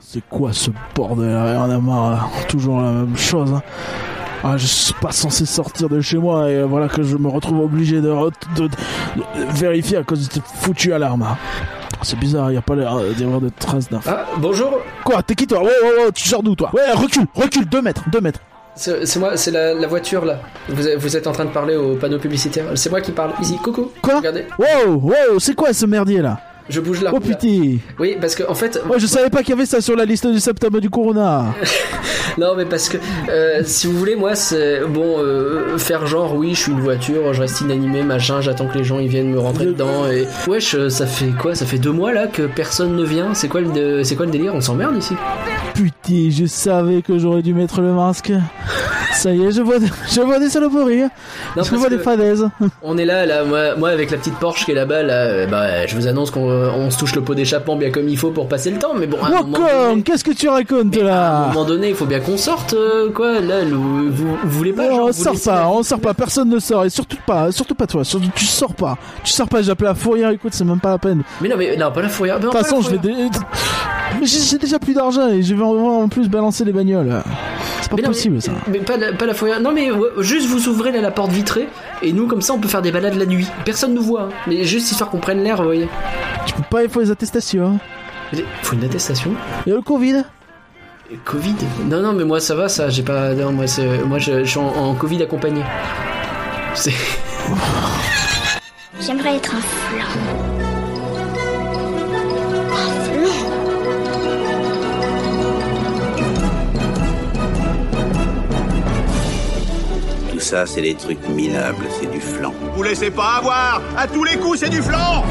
C'est quoi ce bordel Rien à marre, toujours la même chose. hein. Ah, je suis pas censé sortir de chez moi et voilà que je me retrouve obligé de, re- de- de- de vérifier à cause de cette foutue alarme. hein. C'est bizarre, y a pas l'air euh, d'y avoir de traces d'infos. Ah, bonjour. Quoi T'es qui toi Ouais, ouais, ouais, tu sors d'où toi Ouais, recule, recule, 2 mètres, 2 mètres. C'est moi, c'est la, la voiture là. Vous, êtes- vous êtes en train de parler au panneau publicitaire. C'est moi qui parle. Ici, coucou. Quoi Regardez, Wow, wow, c'est quoi ce merdier là je bouge là. Oh putain Oui, parce que en fait, Ouais, je savais pas qu'il y avait ça sur la liste du septembre du Corona. non, mais parce que euh, si vous voulez, moi, c'est bon, euh, faire genre, oui, je suis une voiture, je reste inanimé, machin, j'attends que les gens ils viennent me rentrer dedans. Et wesh, euh, ça fait quoi? Ça fait deux mois là que personne ne vient. C'est quoi le, c'est quoi le délire? On s'emmerde ici Putain, je savais que j'aurais dû mettre le masque. Ça y est, je vois, je vois des saloperies. Non, je vois des fadaises. On est là, là, moi, moi avec la petite Porsche qui est là-bas, là, euh, bah, je vous annonce qu'on on se touche le pot d'échappement bien comme il faut pour passer le temps, mais bon, à donné, qu'est-ce que tu racontes à un là moment donné, il faut bien qu'on sorte, euh, quoi. Là, le- vous, vous voulez pas Non, genre, on vous sort pas, on sort pas, personne ne sort, et surtout pas, surtout pas toi, surtout tu sors pas, tu sors pas, j'ai appelé la fourrière, écoute, c'est même pas la peine. De Mais non, mais non, pas la fourrière. toute façon, je vais, dé- mais j'ai déjà plus d'argent et je vais en plus balancer les bagnoles. C'est pas Mais non, possible mais, ça. Mais pas la, pas la fourrière. Non, mais ouais, juste vous ouvrez là, la porte vitrée et nous, comme ça, on peut faire des balades la nuit. Personne nous voit, hein. mais juste histoire qu'on prenne l'air, vous voyez. Tu peux pas, il faut les attestations. Mais Faut une attestation. Et le Covid Covid? Non, non, mais moi ça va, ça. J'ai pas. Non, moi, c'est- moi je, je suis en, en Covid accompagné. C'est. J'aimerais être un flan. Ça, c'est des trucs minables, c'est du flan. Vous laissez pas avoir À tous les coups, c'est du flanc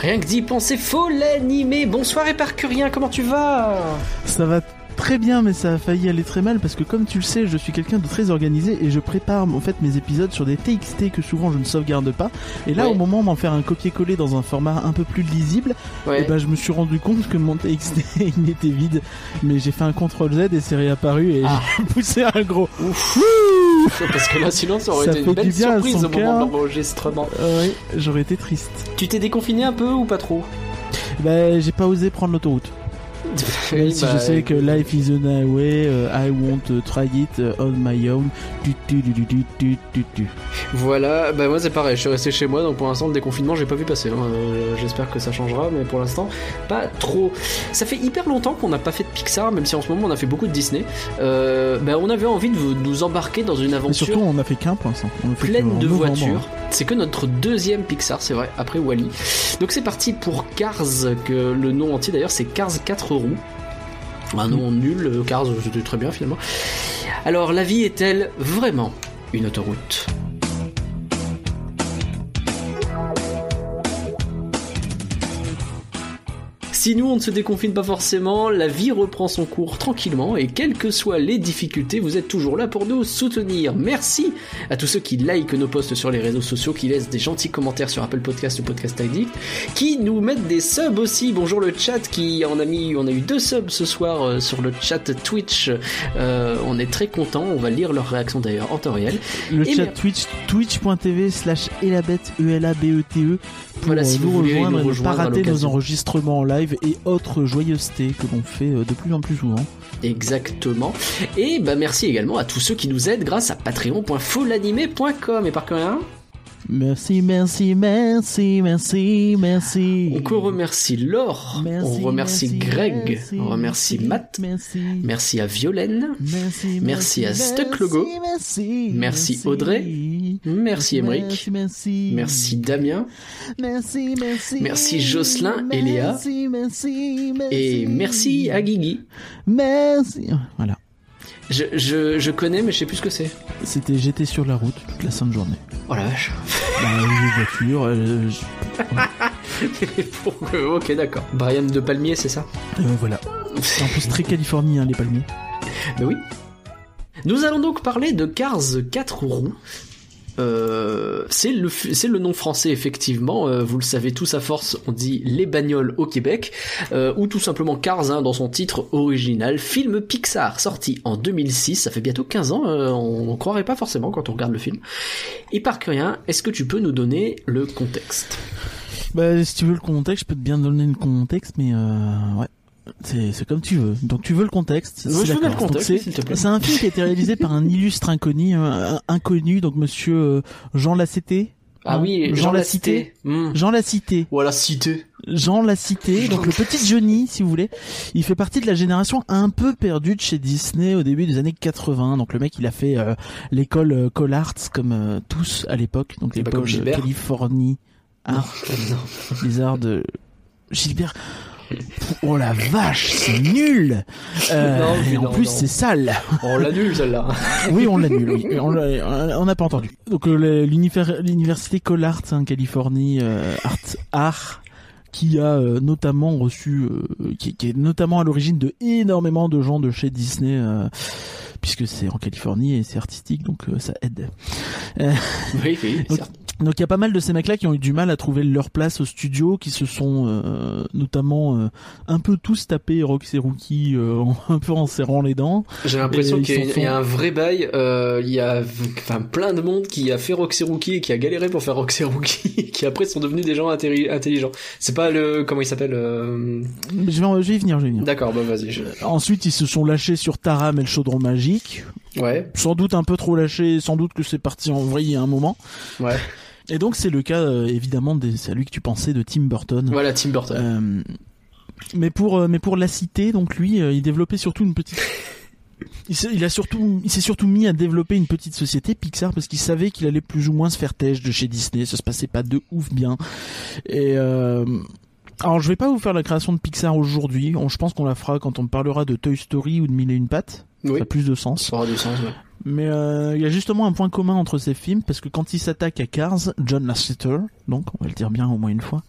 Rien que d'y penser, faut l'animer. Bonsoir Éparcurien, comment tu vas? Ça va très bien, mais ça a failli aller très mal parce que, comme tu le sais, je suis quelqu'un de très organisé et je prépare en fait mes épisodes sur des TXT que souvent je ne sauvegarde pas. Et là, Ouais. au moment d'en faire un copier-coller dans un format un peu plus lisible, Ouais. et ben je me suis rendu compte que mon TXT il était vide. Mais j'ai fait un CTRL Z et c'est réapparu et Ah. j'ai poussé un gros. Parce que là, sinon, ça aurait Ça été une belle surprise au moment de l'enregistrement. Euh, oui, j'aurais été triste. Tu t'es déconfiné un peu ou pas trop? Ben j'ai pas osé prendre l'autoroute. Même si je sais que life is an highway, euh, I won't uh, try it uh, on my own. Tu, tu, tu. Voilà, bah moi c'est pareil, je suis resté chez moi, donc pour l'instant le déconfinement j'ai pas vu passer. hein. Euh, J'espère que ça changera, mais pour l'instant pas trop. Ça fait hyper longtemps qu'on n'a pas fait de Pixar, même si en ce moment on a fait beaucoup de Disney. Euh, bah, on avait envie de nous embarquer dans une Mais aventure surtout, on a fait qu'un pour l'instant. Pleine de voitures. C'est que notre deuxième Pixar, c'est vrai, après Wally. Donc c'est parti pour Cars, que le nom entier d'ailleurs c'est Cars 4 roues. Un nom nul, euh, Cars c'était très bien finalement. Alors la vie est-elle vraiment une autoroute? Si nous on ne se déconfine pas forcément, la vie reprend son cours tranquillement et quelles que soient les difficultés, vous êtes toujours là pour nous soutenir. Merci à tous ceux qui likent nos posts sur les réseaux sociaux, qui laissent des gentils commentaires sur Apple Podcast ou Podcast Addict, qui nous mettent des subs aussi. Bonjour le chat qui en a mis, on a eu deux subs ce soir euh, sur le chat Twitch. Euh, on est très content, on va lire leurs réactions d'ailleurs en temps réel. Le Et chat mer- Twitch, twitch.tv slash E-L-A-B-E-T-E, pour Voilà, si euh, vous voulez rejoindre et ne pas rater nos enregistrements en live et autres joyeusetés que l'on fait euh, de plus en plus souvent. Exactement. Et bah merci également à tous ceux qui nous aident grâce à patreon.folanimé.com et par rien. Merci, merci, merci, merci, merci. On remercie Laure, Merci, on remercie merci, Greg, merci, on remercie merci, Matt, Merci. à Violaine, Merci, à Stuck Logo. Merci, Audrey. merci Émeric, Merci, Damien, Merci, Jocelyn et Léa. Merci, merci, merci. et merci à Guigui. Merci. Voilà. Je, je, je connais mais je sais plus ce que c'est. C'était j'étais sur la route toute la sainte journée. Oh la vache. Bah, les voitures, euh, je- ok d'accord. Brian de Palmier c'est ça euh, voilà. C'est en plus très californien les palmiers. Ben oui. Nous allons donc parler de Cars 4 roues. Euh, c'est le le nom français effectivement. euh, vous le savez tous à force, on dit les bagnoles au Québec euh, ou tout simplement Cars hein, dans son titre original. Film Pixar sorti en 2006. Ça fait bientôt 15 ans. euh, on ne croirait pas forcément quand on regarde le film. Et par rien, est-ce que tu peux nous donner le contexte? Bah, si tu veux le contexte, je peux te bien donner le contexte, mais euh, ouais. C'est, comme tu veux. Donc tu veux le contexte Oui, je veux le contexte, c'est, s'il te plaît. c'est un film qui a été réalisé par un illustre inconnu, un, un inconnu, donc Monsieur euh, Jean Lacité. Ah oui, Jean Jean Lacité. Lacité. Hmm. Jean Lacité. Voilà, cité. Jean Lacité, donc le petit Johnny, si vous voulez. Il fait partie de la génération un peu perdue de chez Disney au début des années 80. Donc le mec, il a fait euh, l'école euh, Cole Arts comme euh, tous à l'époque, donc l'école Californie Art, Non. les arts de Gilbert. Oh la vache, c'est nul. Euh, Non, mais et en non, plus, non. c'est sale. On l'annule celle-là. Oui, on l'annule. Oui, on l'a- on n'a pas entendu. Donc euh, l'université Cole Arts, en Californie, euh, Art, Art, qui a euh, notamment reçu, euh, qui, qui est notamment à l'origine de énormément de gens de chez Disney. euh, puisque c'est en Californie et c'est artistique, donc euh, ça aide. oui, oui, Donc, certes. Donc il y a pas mal de ces mecs-là qui ont eu du mal à trouver leur place au studio, qui se sont euh, notamment euh, un peu tous tapés Rox et Rookie euh, en- un peu en serrant les dents. J'ai l'impression Et qu'il y, y a font. un vrai bail. euh, il y a enfin, plein de monde qui a fait Roxy Rookie et qui a galéré pour faire Roxy Rookie, qui après sont devenus des gens intelli- intelligents. C'est pas le comment il s'appelle euh, Je vais, je vais y venir, je vais y venir. D'accord, bah vas-y. je- Ensuite, ils se sont lâchés sur Taram et le chaudron magique. Ouais, Sans doute un peu trop lâchés, sans doute que c'est parti en vrille à un moment. ouais. Et donc c'est le cas euh, évidemment des c'est à lui que tu pensais de Tim Burton. Voilà Tim Burton. Euh, mais pour euh, mais pour la citer, donc lui, il développait surtout une petite. Il s'est, il a surtout, il s'est surtout mis à développer une petite société Pixar parce qu'il savait qu'il allait plus ou moins se faire têche de chez Disney. Ça se passait pas de ouf bien. Et alors je vais pas vous faire la création de Pixar aujourd'hui. On- Je pense qu'on la fera quand on parlera de Toy Story ou de Mille et une pattes. oui. Ça a plus de sens. Ça aura du sens. Ouais. Mais euh, il y a justement un point commun entre ces films parce que quand il s'attaque à Cars, John Lasseter, donc on va le dire bien au moins une fois,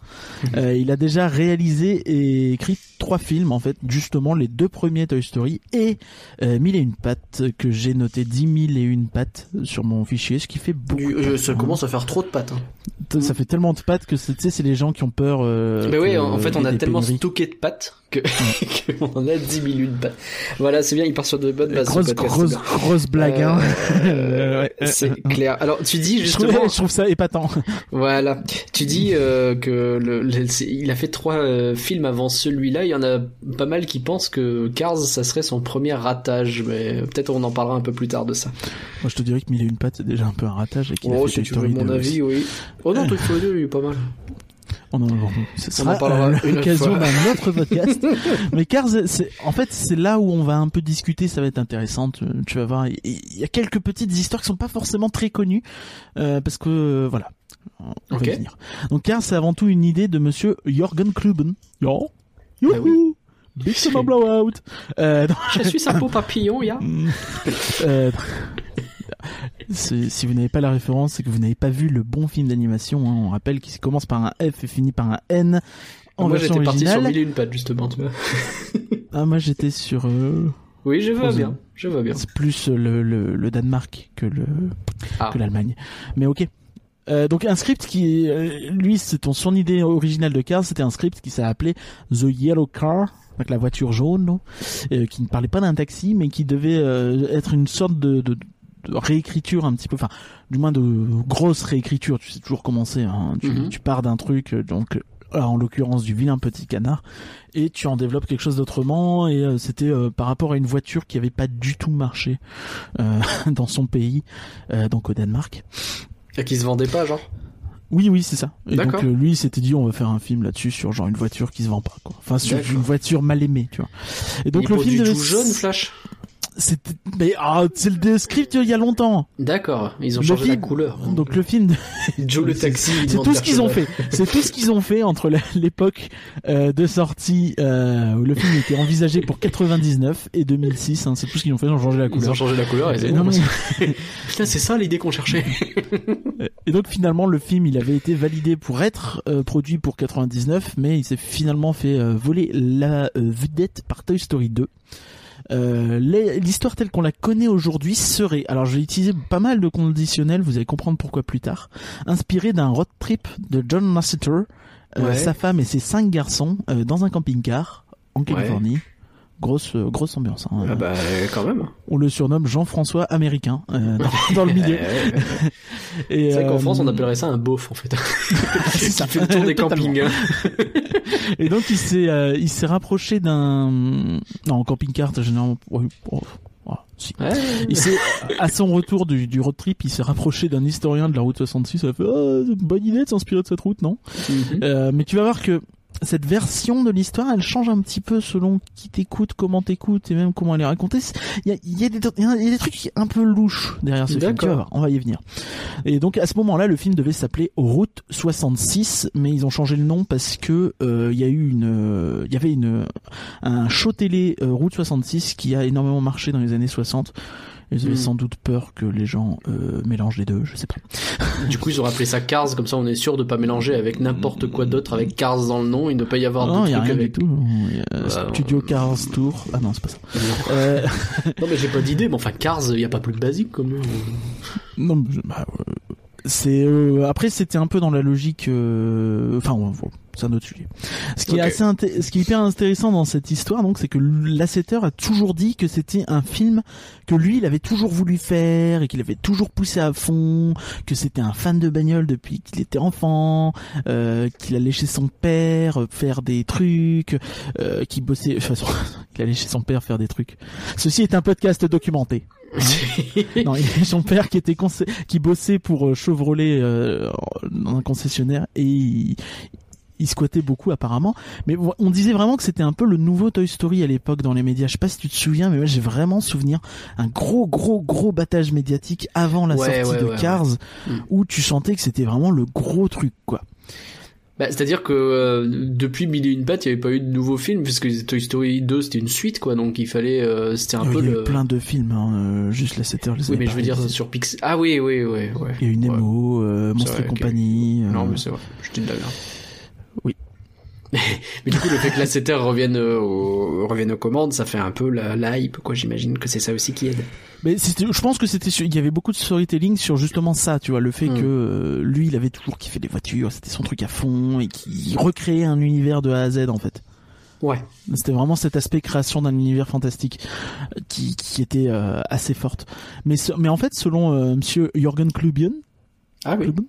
euh, il a déjà réalisé et écrit trois films en fait, justement les deux premiers Toy Story et euh, Mille et une pattes que j'ai noté 10 000 et une pattes sur mon fichier, ce qui fait beaucoup. Du- euh, ça hein. commence à faire trop de pattes. Hein. Ça fait tellement de pattes que c'est- tu sais c'est les gens qui ont peur. Euh, Mais oui, en fait, on a tellement pénuries. stocké de pattes que qu'on a 10 000 de pattes. Voilà, c'est bien. Il part sur de bonnes bases. Grosse, grosse, grosse blague. hein. Ouais. C'est clair. Alors, tu dis Je trouve, justement. je trouve ça épatant. Voilà. Tu dis euh, que le, le- c'est- il a fait trois euh, films avant celui-là. Il y en a pas mal qui pensent que Cars, ça serait son premier ratage, mais peut-être on en parlera un peu plus tard de ça. Moi, je te dirais que Mille et une pattes, c'est déjà un peu un ratage et qu'il a Oh, fait si tu veux mon 2 avis, aussi. oui. Oh non, Toy Story 2, il est pas mal. Oh non, non, non, ce On sera en euh, l'occasion d'un autre podcast. Mais Cars, c'est, en fait, c'est là où on va un peu discuter, ça va être intéressant, tu, tu vas voir. Il y a quelques petites histoires qui sont pas forcément très connues, euh, parce que, voilà. On va venir. Donc Cars, c'est avant tout une idée de monsieur Jürgen Kluben. Yo. Bah oui. Youhou. Big Summer Blowout. Euh, Je suis un beau papillon, ya. euh, c'est- si vous n'avez pas la référence, c'est que vous n'avez pas vu le bon film d'animation. Hein. On rappelle qu'il commence par un F et finit par un N en Moi, j'étais parti sur mille et une pattes, justement, tu vois. Ah, moi j'étais sur. euh, Oui, je vois bien. Je vois bien. C'est plus le, le, le Danemark que le Ah. que l'Allemagne. Mais ok. Euh, donc un script qui, euh, lui, c'est ton son idée originale de Cars, c'était un script qui s'est appelé The Yellow Car, donc la voiture jaune, non Euh, qui ne parlait pas d'un taxi, mais qui devait euh, être une sorte de, de, de réécriture un petit peu, enfin, du moins de grosse réécriture. Tu sais toujours comment c'est. Hein. Tu, Mhm. tu pars d'un truc, euh, donc en l'occurrence du vilain petit canard, et tu en développes quelque chose d'autrement. Et euh, c'était euh, par rapport à une voiture qui avait pas du tout marché euh, dans son pays, euh, donc au Danemark. Et qui se vendait pas, genre. Oui, oui, c'est ça. Et donc euh, lui, il s'était dit, on va faire un film là-dessus sur genre une voiture qui se vend pas, quoi. Enfin, sur une voiture mal aimée, tu vois. Et donc il le film du devait tout jaune, Flash? C'était, mais ah, c'est le script il y a longtemps. D'accord. Ils ont Le changé la couleur. Donc le film, de- Joe le taxi. c'est tout ce qu'ils ont fait. C'est tout ce qu'ils ont fait entre l'époque euh, de sortie euh, où le film était envisagé pour 99 et 2006. Hein, c'est tout ce qu'ils ont fait. Ils ont changé la Ils ont couleur. changé la couleur et c'est Non, mais- Putain, c'est ça l'idée qu'on cherchait. Et donc finalement le film il avait été validé pour être euh, produit pour 99 mais il s'est finalement fait euh, voler la euh, vedette par Toy Story 2. Euh, L'histoire telle qu'on la connaît aujourd'hui serait, alors j'ai utilisé pas mal de conditionnels, vous allez comprendre pourquoi plus tard, inspiré d'un road trip de John Lasseter, euh, Ouais. sa femme et ses cinq garçons euh, dans un camping-car en Californie. Grosse, euh, grosse ambiance. hein. Ah bah quand même. On le surnomme Jean-François américain euh, dans, dans le milieu. Et, C'est vrai qu'en euh, France on appellerait ça un beauf en fait. c'est ça. Fait le tour des campings. Et donc il s'est euh, il s'est rapproché d'un non en camping-car généralement ouais, oh, oh, si. Ouais. Il s'est à son retour du, du road trip, il s'est rapproché d'un historien de la route 66. Il a fait oh, c'est une bonne idée de s'inspirer de cette route, non? Mhm. Mais tu vas voir que cette version de l'histoire, elle change un petit peu selon qui t'écoute, comment t'écoutes et même comment elle est racontée. Il y a, y, a y a des trucs un peu louches derrière ce film. Tu vas voir, on va y venir. Et donc à ce moment-là, le film devait s'appeler Route 66, mais ils ont changé le nom parce que euh, il y a eu une, euh, il y avait une un show télé euh, Route 66 qui a énormément marché dans les années 60. Ils avaient Hmm. sans doute peur que les gens euh, mélangent les deux, je sais pas. Du coup ils ont appelé ça Cars comme ça on est sûr de pas mélanger avec n'importe quoi d'autre avec Cars dans le nom. Il ne peut y avoir non, de y a trucs rien avec. du tout. Il y a Bah, Studio euh, Cars Tour. Ah non, c'est pas ça. Non. Euh, Non mais j'ai pas d'idée, mais enfin Cars, il y a pas plus basique comme non, bah, c'est euh, après c'était un peu dans la logique. Enfin, on- on- c'est un autre sujet. Ce qui est assez, inté- ce qui est hyper intéressant dans cette histoire, donc, c'est que Lasseter a toujours dit que c'était un film que lui, il avait toujours voulu faire et qu'il avait toujours poussé à fond, que c'était un fan de bagnole depuis qu'il était enfant, euh, qu'il allait chez son père euh, faire des trucs, euh, qu'il bossait, enfin, qu'il allait chez son père faire des trucs. Ceci est un podcast documenté. Non, il y a son père qui était conse- qui bossait pour euh, Chevrolet euh, dans un concessionnaire et il, il squattait beaucoup apparemment. Mais on disait vraiment que c'était un peu le nouveau Toy Story à l'époque dans les médias. Je sais pas si tu te souviens, mais moi j'ai vraiment souvenir un gros gros gros battage médiatique avant la Ouais, sortie ouais, de ouais, Cars où tu sentais que c'était vraiment le gros truc quoi. Bah, c'est-à-dire que euh, depuis Mille et une pattes, il n'y avait pas eu de nouveau film puisque Toy Story 2 c'était une suite quoi, donc il fallait, euh, c'était un il peu y a le. eu plein de films, hein, euh, juste la 7 heures. Oui mais je veux dire sur Pix. Ah oui oui oui ouais. Il y a eu. Nemo, Monstre et compagnie. Non mais c'est vrai, je dis hein. Oui. mais du coup le fait que Lasseter revienne euh, au, revienne aux commandes, ça fait un peu la, la hype quoi. J'imagine que c'est ça aussi qui aide. Mais je pense que c'était, il y avait beaucoup de storytelling sur justement ça, tu vois, le fait Mm. que euh, lui, il avait toujours kiffé les voitures, c'était son truc à fond et qu'il recréait un univers de A à Z en fait. Ouais. C'était vraiment cet aspect création d'un univers fantastique euh, qui, qui était euh, assez forte. Mais, mais en fait, selon euh, Monsieur Jürgen Klubian, Ah oui. Klubian,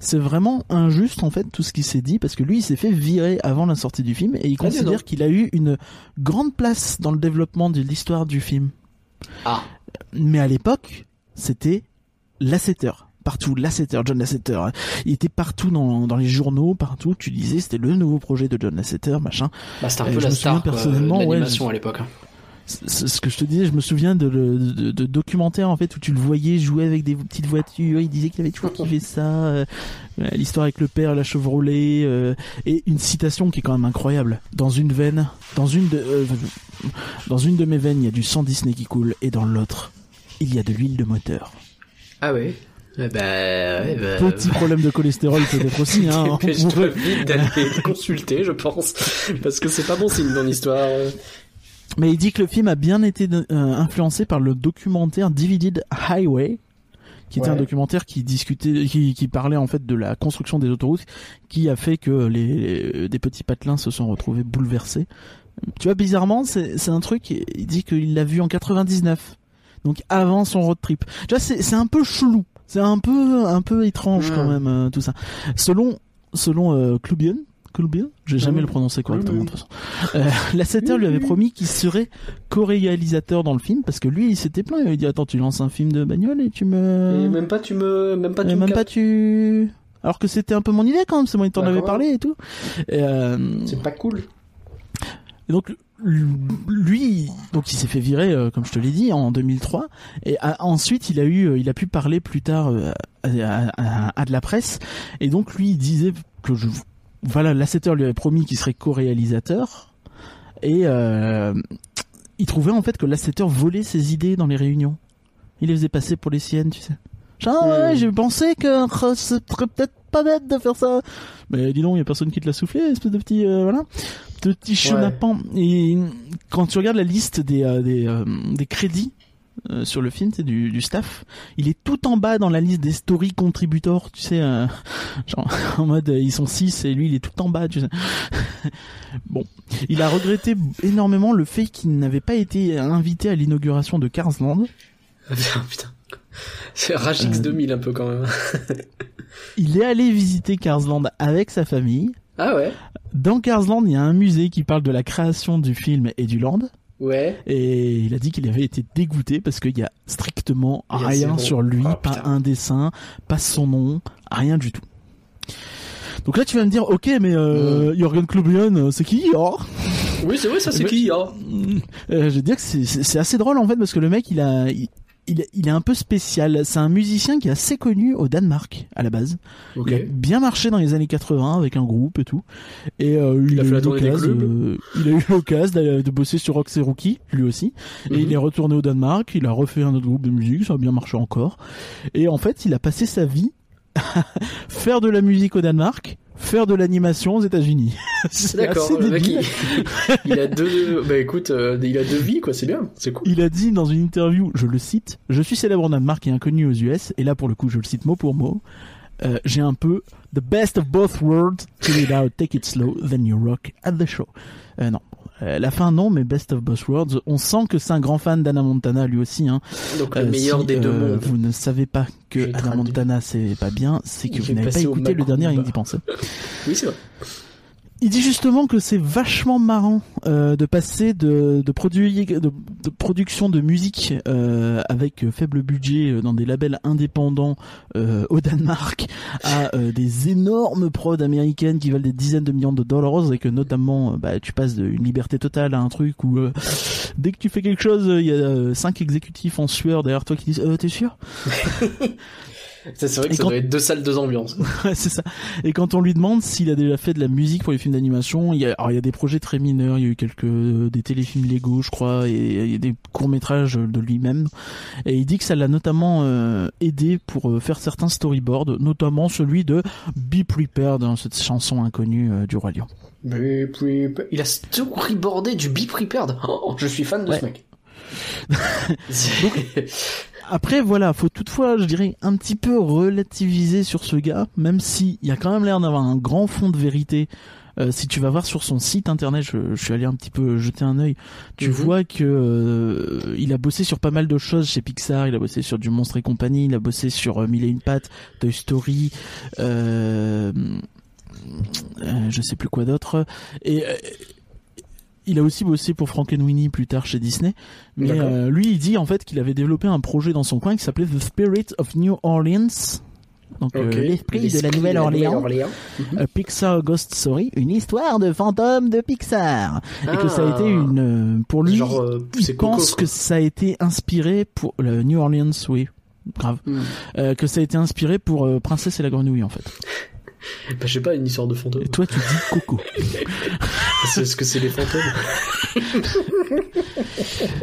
c'est vraiment injuste en fait tout ce qui s'est dit parce que lui, il s'est fait virer avant la sortie du film et il Ah, considère qu'il a eu une grande place dans le développement de l'histoire du film. Ah. Mais à l'époque, c'était Lasseter. Partout, Lasseter, John Lasseter. Il était partout dans, dans les journaux, partout. Tu disais, c'était le nouveau projet de John Lasseter, machin. Bah c'était un Euh, peu la star quoi, de personnellement, ouais, à l'époque. Ce que je te disais, je me souviens de, de, de- de documentaires en fait où tu le voyais jouer avec des petites voitures. Il disait qu'il avait toujours kiffé ça. euh, L'histoire avec le père, la Chevrolet euh, et une citation qui est quand même incroyable. Dans une veine, dans une de, euh, dans une de mes veines, il y a du sang Disney qui coule et dans l'autre, il y a de l'huile de moteur. Ah ouais? Eh bah, ouais, bah, Petit problème de cholestérol peut-être aussi. Hein, Dépêche-toi vite d'aller consulter, je pense, parce que c'est pas bon signe dans l'histoire. Mais il dit que le film a bien été euh, influencé par le documentaire Divided Highway, qui était un documentaire qui discutait, qui, qui parlait en fait de la construction des autoroutes, qui a fait que les des petits patelins se sont retrouvés bouleversés. Tu vois, bizarrement, c'est un truc. Il dit qu'il l'a vu en 99, donc avant son road trip. Tu vois, c'est un peu chelou, c'est un peu un peu étrange quand Mm. même euh, tout ça. Selon selon euh, Klubian, Klubian, j'ai jamais le prononcé correctement Mm. de toute façon. Euh, Lasseter lui avait promis qu'il serait co-réalisateur dans le film parce que lui il s'était plaint, il avait dit attends tu lances un film de bagnole et tu me Et même pas tu me, même pas et tu me même pas tu alors que c'était un peu mon idée quand même, c'est moi qui t'en avais parlé et tout. Euh, C'est pas cool. et donc lui, donc il s'est fait virer, euh, comme je te l'ai dit, en 2003. Et a- ensuite, il a eu, euh, il a pu parler plus tard euh, à, à- à- à de la presse. Et donc lui, il disait que je, voilà, Lasseter lui avait promis qu'il serait co-réalisateur. Et euh, il trouvait en fait que Lasseter volait ses idées dans les réunions. Il les faisait passer pour les siennes, tu sais. Genre, ah ouais, Hmm. j'ai pensé que euh, ce serait peut-être pas bête de faire ça. Mais dis donc, il y a personne qui te l'a soufflé, espèce de petit, euh, voilà, de petit chenapan. Et quand tu regardes la liste des, euh, des, euh, des crédits, euh, sur le film, c'est du, du staff. Il est tout en bas dans la liste des story contributors, tu sais, euh, genre en mode euh, ils sont six et lui il est tout en bas, tu sais. bon, il a regretté énormément le fait qu'il n'avait pas été invité à l'inauguration de Carsland. Ah, putain. C'est Ragix Euh. 2000 un peu quand même. Il est allé visiter Carsland avec sa famille. Ah ouais Dans Carsland, il y a un musée qui parle de la création du film et du land. Ouais. Et il a dit qu'il avait été dégoûté parce qu'il y a strictement Il y a rien zéro. sur lui, Oh, pas putain. un dessin, pas son nom, rien du tout. Donc là, tu vas me dire, ok, mais euh, Jürgen Klobuchar, euh, c'est qui oh Oui, c'est vrai, ça c'est Mais- qui hein Euh, Je te dire que c'est- assez drôle en fait parce que le mec, il a, il, il, il est un peu spécial. C'est un musicien qui est assez connu au Danemark à la base. Ok. Il a bien marché dans les années 80 avec un groupe et tout. Et euh, il, a des l'occasion, clubs. euh, il a eu l'occasion de, de bosser sur Roxy Rookie, lui aussi. Et Mhm. il est retourné au Danemark. Il a refait un autre groupe de musique, ça a bien marché encore. Et en fait, il a passé sa vie à faire de la musique au Danemark, faire de l'animation aux États-Unis. D'accord, le mec il, il a deux. Bah écoute, euh, il a deux vies quoi, c'est bien, c'est cool. Il a dit dans une interview, je le cite, je suis célèbre en Danemark et inconnu aux US, et là pour le coup je le cite mot pour mot, euh, j'ai un peu the best of both worlds, chill it out, take it slow, then you rock at the show. Euh, non, Euh, la fin non, mais best of both worlds, on sent que c'est un grand fan d'Anna Montana lui aussi. Hein. Donc le Euh, meilleur si, des deux euh, mondes. Vous ne savez pas que Anna. Montana c'est pas bien, c'est que vous n'avez pas écouté le dernier bah. Indie Pensée. Oui, c'est vrai. Il dit justement que c'est vachement marrant euh, de passer de, de, produit, de, de production de musique euh, avec faible budget euh, dans des labels indépendants euh, au Danemark à euh, des énormes prods américaines qui valent des dizaines de millions de dollars et que notamment euh, bah, tu passes d'une liberté totale à un truc où dès que tu fais quelque chose il y a cinq exécutifs en sueur derrière toi qui disent t'es sûr? C'est vrai que Et ça quand- doit être deux salles, deux ambiances. Ouais, c'est ça. Et quand on lui demande s'il a déjà fait de la musique pour les films d'animation, il y a, alors il y a des projets très mineurs, il y a eu quelques euh, des téléfilms Lego, je crois, et il y a des courts métrages de lui-même. Et il dit que ça l'a notamment euh, aidé pour euh, faire certains storyboards, notamment celui de Be Prepared, hein, cette chanson inconnue euh, du roi lion. Be prepared. Il a storyboardé du Be Prepared. Oh, je suis fan de Ouais. ce mec. Après, voilà, faut toutefois, je dirais, un petit peu relativiser sur ce gars, même si il y a quand même l'air d'avoir un grand fond de vérité. Euh, si tu vas voir sur son site internet, je, je suis allé un petit peu jeter un œil, tu Mhm. vois que euh, il a bossé sur pas mal de choses chez Pixar, il a bossé sur du Monstre et compagnie, il a bossé sur euh, Mille et une pattes, Toy Story, euh, euh, je sais plus quoi d'autre, et il a aussi bossé pour Frankenweenie plus tard chez Disney. Mais euh, lui, il dit en fait qu'il avait développé un projet dans son coin qui s'appelait The Spirit of New Orleans. Donc euh, l'esprit de la Nouvelle-Orléans. A Pixar Ghost Story, une histoire de fantôme de Pixar. Et que ça a été Ah. une euh, pour lui Genre, euh, il Coco. pense que ça a été inspiré pour le New Orleans, oui. Grave. Hmm. Euh, que ça a été inspiré pour euh, Princesse et la Grenouille en fait. Bah, je sais pas, une histoire de fantôme. Et toi tu dis Coco. C'est ce que c'est les fantômes.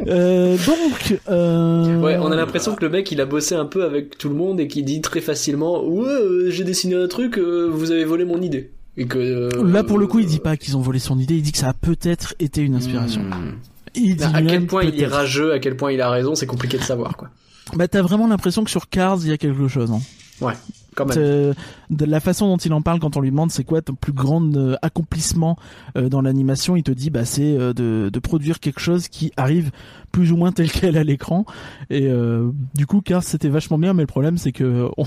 euh, donc euh... Ouais, on a l'impression que le mec il a bossé un peu avec tout le monde et qu'il dit très facilement Ouais, euh, j'ai dessiné un truc, euh, vous avez volé mon idée. Et que. euh, Là pour le coup il dit pas qu'ils ont volé son idée, il dit que ça a peut-être été une inspiration. Hmm. Il dit Bah, à quel point il est rageux, à quel point il a raison, c'est compliqué de savoir quoi. Bah t'as vraiment l'impression que sur Cars il y a quelque chose. Hein. Ouais. Euh, de la façon dont il en parle quand on lui demande c'est quoi ton plus grand euh, accomplissement euh, dans l'animation, il te dit bah c'est euh, de, de produire quelque chose qui arrive plus ou moins tel quel à l'écran. Et du coup Cars c'était vachement bien, mais le problème c'est que on,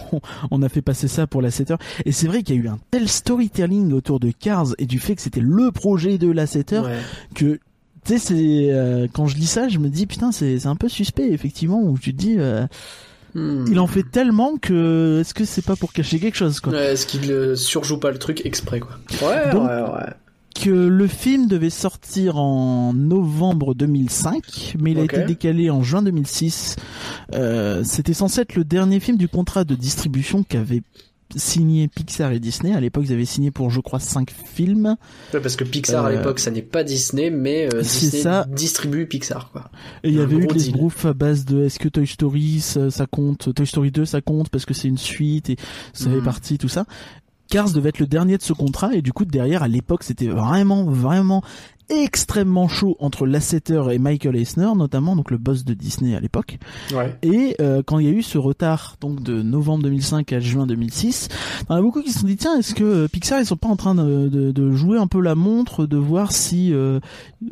on a fait passer ça pour la 7 heures. Et c'est vrai qu'il y a eu un tel storytelling autour de Cars et du fait que c'était le projet de la 7 heures Ouais. que tu sais c'est quand je lis ça je me dis putain c'est c'est un peu suspect effectivement où tu te dis Hmm. il en fait tellement que est-ce que c'est pas pour cacher quelque chose quoi? Ouais, Est-ce qu'il euh, surjoue pas le truc exprès quoi? Ouais, Donc- ouais, ouais. que le film devait sortir en novembre 2005 mais il a été décalé en juin 2006 euh, c'était censé être le dernier film du contrat de distribution qu'avaient signé Pixar et Disney à l'époque ils avaient signé pour je crois 5 films Ouais, parce que Pixar à Euh, l'époque ça n'est pas Disney, mais euh, Disney ça. distribue Pixar quoi. Et il y avait eu des groupes à base de est-ce que Toy Story ça, ça compte Toy Story 2 ça compte parce que c'est une suite et ça fait Mhm. partie tout ça. Cars devait être le dernier de ce contrat et du coup derrière à l'époque c'était vraiment vraiment extrêmement chaud entre Lasseter et Michael Eisner notamment donc le boss de Disney à l'époque Ouais. et euh, quand il y a eu ce retard donc de novembre 2005 à juin 2006 il y en a beaucoup qui se sont dit tiens est-ce que euh, Pixar ils sont pas en train de, de, de jouer un peu la montre de voir si euh,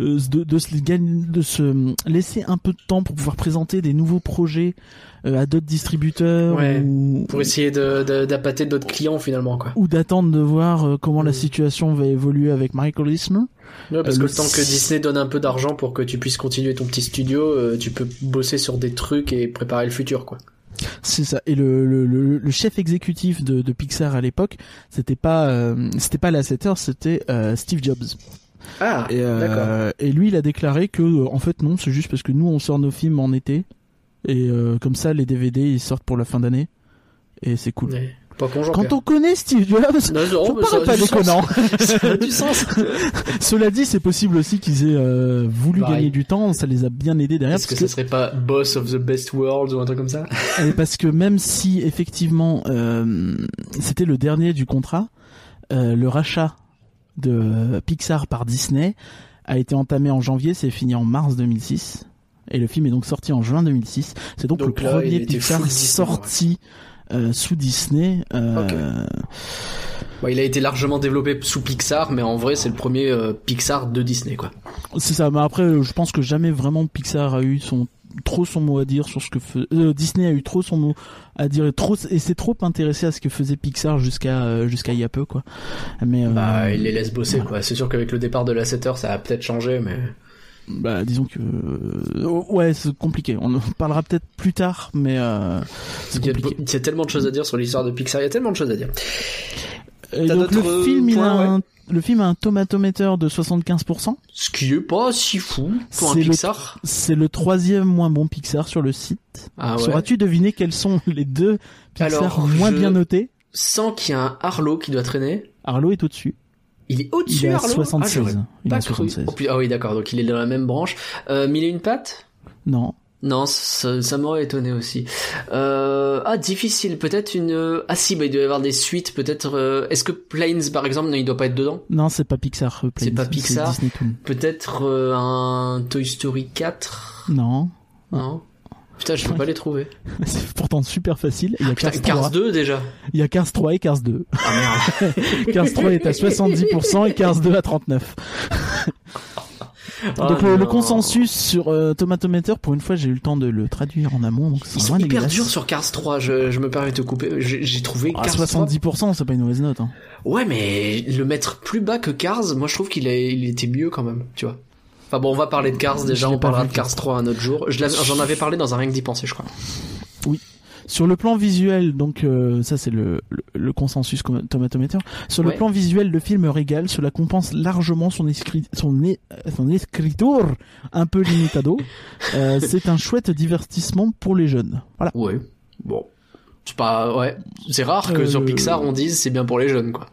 euh, de, de, se, de se laisser un peu de temps pour pouvoir présenter des nouveaux projets euh, à d'autres distributeurs Ouais. ou, Pour essayer de- d'appâter d'autres clients finalement quoi. ou d'attendre de voir comment la Mm. situation va évoluer avec Michael Eisner. Ouais, parce Euh, que temps que Disney donne un peu d'argent pour que tu puisses continuer ton petit studio, euh, tu peux bosser sur des trucs et préparer le futur quoi. C'est ça. Et le, le, le, le chef exécutif de, de Pixar à l'époque, c'était pas euh, c'était pas Lasseter, c'était euh, Steve Jobs. Ah, Et, euh, d'accord. et lui, il a déclaré que en fait non, c'est juste parce que nous on sort nos films en été et comme ça les DVD ils sortent pour la fin d'année et c'est cool. Ouais. Pas con, Jean-Pierre. Quand on connaît Steve Jobs, Non, faut pas pas déconnant. ça a du sens. Cela dit, c'est possible aussi qu'ils aient euh, voulu Pareil. gagner du temps, ça les a bien aidés derrière Est-ce que ça serait pas Boss of the Best World ou un truc comme ça? Parce que même si effectivement euh, c'était le dernier du contrat, euh, le rachat de Pixar par Disney a été entamé en janvier, c'est fini en mars 2006. Et le film est donc sorti en juin 2006. C'est donc, Donc le là, premier Pixar Disney, sorti euh, sous Disney. Euh, Bon, Il a été largement développé sous Pixar, mais en vrai, c'est le premier euh, Pixar de Disney, quoi. C'est ça. Mais après, je pense que jamais vraiment Pixar a eu son trop son mot à dire sur ce que Disney a eu trop son mot à dire et trop et s'est trop intéressé à ce que faisait Pixar jusqu'à jusqu'à il y a peu quoi. Mais Bah, il les laisse bosser, quoi. C'est sûr qu'avec le départ de la 7 heures, ça a peut-être changé, mais... bah disons que euh, ouais c'est compliqué. On en parlera peut-être plus tard, mais euh, c'est Il y, a, compliqué. il y a tellement de choses à dire sur l'histoire de Pixar, il y a tellement de choses à dire. Et donc le film il a un, le film a un tomatometer de 75%. Ce qui est pas si fou pour un Pixar. C'est le troisième moins bon Pixar sur le site. Ah ouais. Sauras-tu deviner quels sont les deux Pixar Alors, moins je- bien notés? Sans qu'il y ait un Harlow qui doit traîner. Arlo est au-dessus. Il est au-dessus, Il est à Harlow Ah, 76. j'aurais il est pas à cru. 76. Oh, puis- ah oui, d'accord, donc il est dans la même branche. Euh, mille et une pattes? Non. Non, ça, ça m'aurait étonné aussi. Euh, ah, difficile, peut-être une... euh, Ah si, bah, il doit y avoir des suites, peut-être... euh, Est-ce que Planes, par exemple, non, il doit pas être dedans? Non, c'est pas Pixar. C'est pas Pixar. Peut-être euh, un Toy Story 4 Non. Non? Putain, je peux pas les trouver. C'est pourtant super facile. Il y a Putain, Cars, Cars 3. 2 déjà. Il y a Cars 3 et Cars 2. Ah merde. Cars 3 est à 70% et Cars 2 à 39. Ah, donc le, le consensus sur euh, Tomatometer, pour une fois, j'ai eu le temps de le traduire en amont. Donc c'est Ils sont vraiment hyper dégueulasse. durs sur Cars 3, je, je me permets de te couper. J'ai trouvé Ah, Cars 3. 70%, c'est pas une mauvaise note. Hein. Ouais, mais le mettre plus bas que Cars, moi je trouve qu'il est- il était mieux quand même, tu vois. Enfin bon, on va parler de Cars déjà, on parlera de Cars 3 un autre jour. Je J'en avais parlé dans un rien que d'y penser, je crois. Sur le plan visuel, donc euh, ça c'est le, le, le consensus Tomatometer. Sur Ouais. le plan visuel, le film régale. Cela compense largement son, écrit, son, é- son écriture un peu limitado. Euh, c'est un chouette divertissement pour les jeunes. Voilà. Ouais. Bon. C'est pas, ouais. C'est rare que Euh, sur le- Pixar on dise c'est bien pour les jeunes, quoi.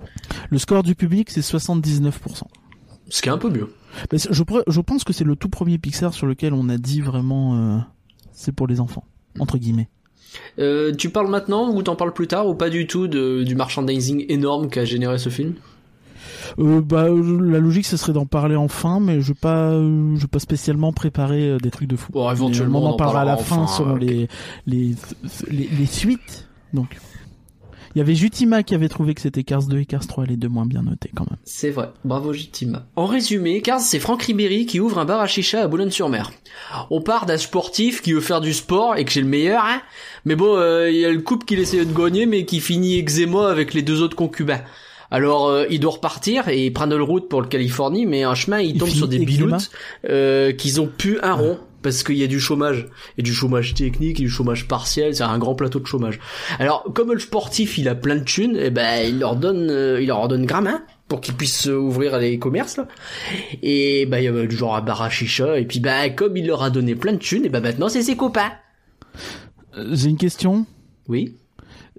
Le score du public c'est 79%. Ce qui est un peu mieux. Je, pense que c'est le tout premier Pixar sur lequel on a dit vraiment euh, c'est pour les enfants entre guillemets. Euh, tu parles maintenant ou t'en parles plus tard ou pas du tout de, du merchandising énorme qu'a généré ce film? Euh, bah la logique ce serait d'en parler enfin, mais je vais pas euh, je vais pas spécialement préparer euh, des trucs de fou. Bon, éventuellement, on en on en parlera à la fin enfin, selon ok. les, les, les les suites. Donc il y avait Jutima qui avait trouvé que c'était Cars 2 et Cars 3 les deux moins bien notés quand même. C'est vrai, bravo Jitima. En résumé, Cars c'est Franck Ribéry qui ouvre un bar à chicha à Boulogne-sur-Mer. On part d'un sportif qui veut faire du sport et que j'ai le meilleur, hein mais bon, euh, il y a le couple qu'il essaie de gagner mais qui finit eczéma avec les deux autres concubins. Alors euh, il doit repartir et il prend de la route pour le Californie, mais en chemin il tombe sur des biloutes euh, qu'ils ont pu un rond parce qu'il y a du chômage et du chômage technique et du chômage partiel, c'est un grand plateau de chômage. Alors comme le sportif il a plein de thunes, et ben il leur donne euh, il leur donne gramin pour qu'ils puissent euh, ouvrir les commerces là. Et ben il y avait du genre à chicha et puis ben comme il leur a donné plein de thunes, et ben maintenant c'est ses copains. Euh, J'ai une question. Oui.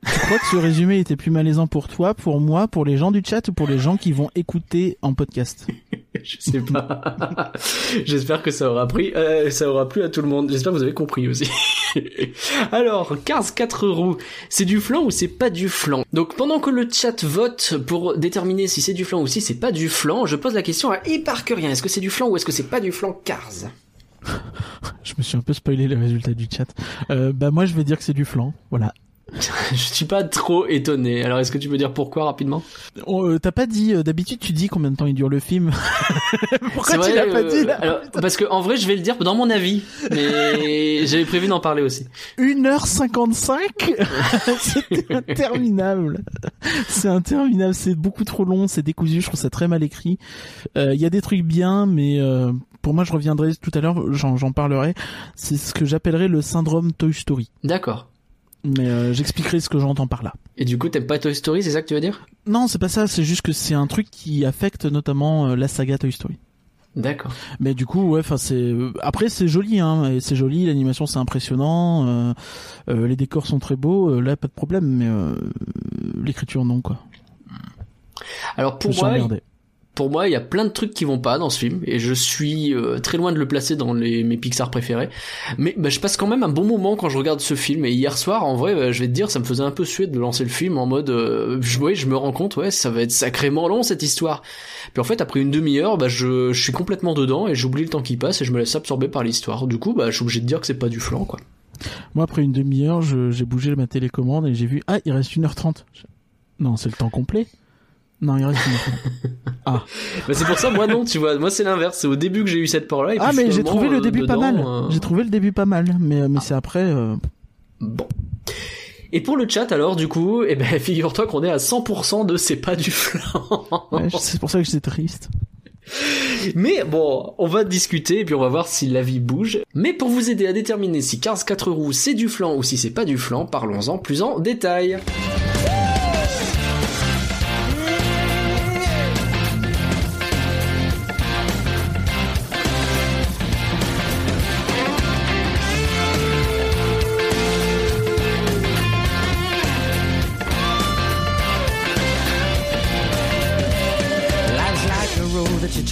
Tu crois que ce résumé était plus malaisant pour toi, pour moi, pour les gens du chat ou pour les gens qui vont écouter en podcast? Je sais pas. J'espère que ça aura pris, euh, ça aura plu à tout le monde. J'espère que vous avez compris aussi. Alors, 15 4 roues, c'est du flan ou c'est pas du flan Donc pendant que le chat vote pour déterminer si c'est du flan ou si c'est pas du flan, je pose la question à Eparkerien. Est-ce que c'est du flan ou est-ce que c'est pas du flan Cars Je me suis un peu spoilé les résultats du chat. Euh, bah moi je vais dire que c'est du flan, voilà. Je suis pas trop étonné. Alors est-ce que tu peux dire pourquoi rapidement? Oh, euh, T'as pas dit, euh, d'habitude tu dis combien de temps il dure le film Pourquoi tu l'as pas euh, dit là alors, Parce que en vrai, je vais le dire dans mon avis, mais j'avais prévu d'en parler aussi. 1h55 C'est interminable C'est interminable, c'est beaucoup trop long, c'est décousu, je trouve ça très mal écrit. Euh, Il y a des trucs bien, mais pour moi je reviendrai tout à l'heure, j'en j'en parlerai. C'est ce que j'appellerais le syndrome Toy Story. D'accord. Mais euh, j'expliquerai ce que j'entends par là. Et du coup, t'aimes pas Toy Story, c'est ça que tu veux dire? Non, c'est pas ça, c'est juste que c'est un truc qui affecte notamment euh, la saga Toy Story. D'accord. Mais du coup, ouais, enfin c'est euh, après c'est joli, hein, c'est joli, l'animation c'est impressionnant, euh, euh, les décors sont très beaux, euh, là pas de problème, mais euh, l'écriture non quoi. Alors pour moi. Pour moi, il y a plein de trucs qui vont pas dans ce film et je suis euh, très loin de le placer dans mes Pixar préférés. Mais bah, je passe quand même un bon moment quand je regarde ce film et hier soir, en vrai, bah, je vais te dire, ça me faisait un peu suer de lancer le film en mode, euh, je, je me rends compte, ouais, ça va être sacrément long cette histoire. Puis en fait, après une demi-heure, bah, je, suis complètement dedans et j'oublie le temps qui passe et je me laisse absorber par l'histoire. Du coup, bah, je suis obligé de dire que c'est pas du flan, quoi. Moi après une demi-heure, j'ai bougé ma télécommande et j'ai vu ah il reste 1h30. Je- Non, c'est le temps complet. Non, il reste 1h30. Bah, c'est pour ça, moi non, tu vois, moi c'est l'inverse, c'est au début que j'ai eu cette peur-là. et ah puis mais j'ai trouvé le euh, début pas mal. euh, J'ai trouvé le début pas mal, mais mais c'est après euh, Bon. Et pour le chat alors du coup, eh ben figure-toi qu'on est à 100% de c'est pas du flan. ouais, c'est pour ça que j'étais triste. Mais bon, on va discuter et puis on va voir si la vie bouge. Mais pour vous aider à déterminer si Cars 4 roues c'est du flan ou si c'est pas du flan, parlons-en plus en détail.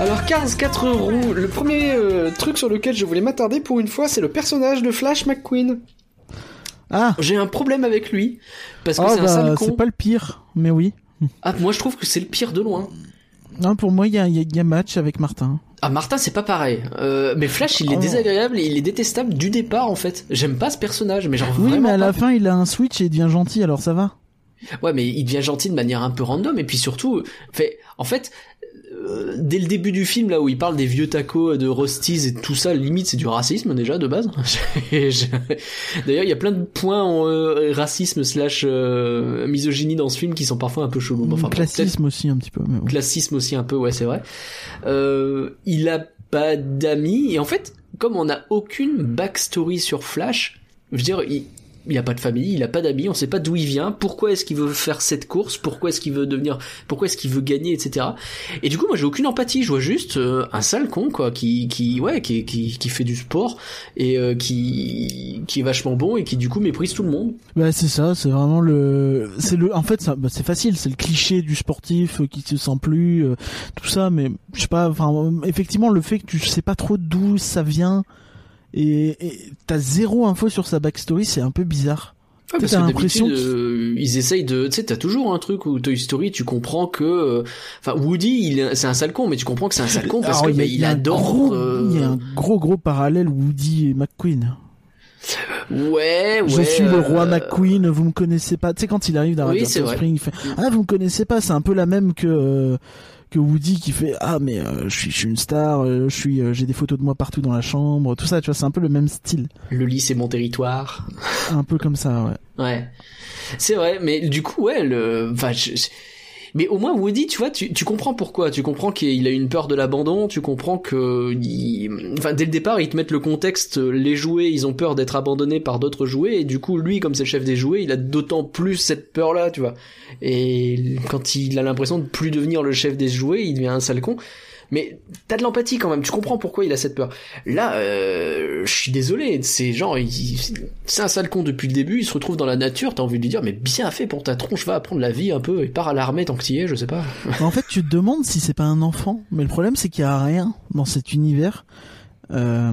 Alors Cars 4 roues, le premier euh, truc sur lequel je voulais m'attarder pour une fois, c'est le personnage de Flash McQueen. Ah, J'ai un problème avec lui parce que oh, c'est un sale bah, con. c'est pas le pire, mais oui. Ah, moi je trouve que c'est le pire de loin. Non, pour moi il y a, y a- il y a match avec Martin. Ah Martin c'est pas pareil. Euh, mais Flash il est Oh. désagréable, il est détestable du départ en fait. J'aime pas ce personnage, mais genre Oui, vraiment mais à pas. la fin il a un switch et il devient gentil, alors ça va. Ouais, mais il devient gentil de manière un peu random et puis surtout, fait, en fait, euh, dès le début du film là où il parle des vieux tacos de Rosties et tout ça, limite c'est du racisme déjà de base. D'ailleurs, il y a plein de points en euh, racisme slash euh, misogynie dans ce film qui sont parfois un peu chelous. Enfin, Classisme aussi un petit peu. Mais bon. classisme aussi un peu, ouais, c'est vrai. Euh, il a pas d'amis et en fait, comme on n'a aucune backstory sur Flash, je veux dire, il, il a pas de famille, il a pas d'amis, on sait pas d'où il vient, pourquoi est-ce qu'il veut faire cette course, pourquoi est-ce qu'il veut devenir, pourquoi est-ce qu'il veut gagner, etc. Et du coup, moi, j'ai aucune empathie, je vois juste euh, un sale con, quoi, qui, qui, ouais, qui, qui, qui fait du sport et euh, qui, qui est vachement bon et qui du coup méprise tout le monde. Bah c'est ça, c'est vraiment le, c'est le, en fait bah, c'est facile, c'est le cliché du sportif euh, qui se sent plus, euh, tout ça, mais je sais pas, enfin euh, effectivement le fait que tu sais pas trop d'où ça vient et t'as zéro info sur sa backstory, c'est un peu bizarre. Ouais, parce que l'impression euh, ils essayent de, tu sais, t'as toujours un truc où Toy Story, tu comprends que, euh, enfin, Woody, c'est un sale con, mais tu comprends que c'est un sale con parce a- bah, il adore. gros- euh, Il y a un gros gros parallèle Woody et McQueen. Ouais, ouais. Je suis le roi euh, McQueen, vous me connaissez pas. Tu sais quand il arrive dans Oui. Spring, il fait ah vous me connaissez pas. C'est un peu la même que que Woody qui fait ah mais euh, je suis je suis une star, euh, je suis euh, j'ai des photos de moi partout dans la chambre, tout ça. Tu vois, c'est un peu le même style, Le lit, c'est mon territoire. un peu comme ça. Ouais. Ouais. C'est vrai, mais du coup, ouais, le, enfin, je- je- mais au moins Woody, tu vois, tu, comprends pourquoi. Tu comprends qu'il a une peur de l'abandon. Tu comprends que, enfin, dès le départ, ils te mettent le contexte. Les jouets, ils ont peur d'être abandonnés par d'autres jouets, et du coup, lui, comme c'est le chef des jouets, il a d'autant plus cette peur-là, tu vois. Et quand il a l'impression de plus devenir le chef des jouets, il devient un sale con. Mais t'as de l'empathie quand même, tu comprends pourquoi il a cette peur. Là, euh, je suis désolé, c'est genre, c'est un sale con depuis le début, il se retrouve dans la nature, t'as envie de lui dire, mais bien fait pour ta tronche, va apprendre la vie un peu, et pars à l'armée tant que t'y es, je sais pas. En fait, tu te demandes si c'est pas un enfant. Mais le problème, c'est qu'il y a rien dans cet univers. Euh,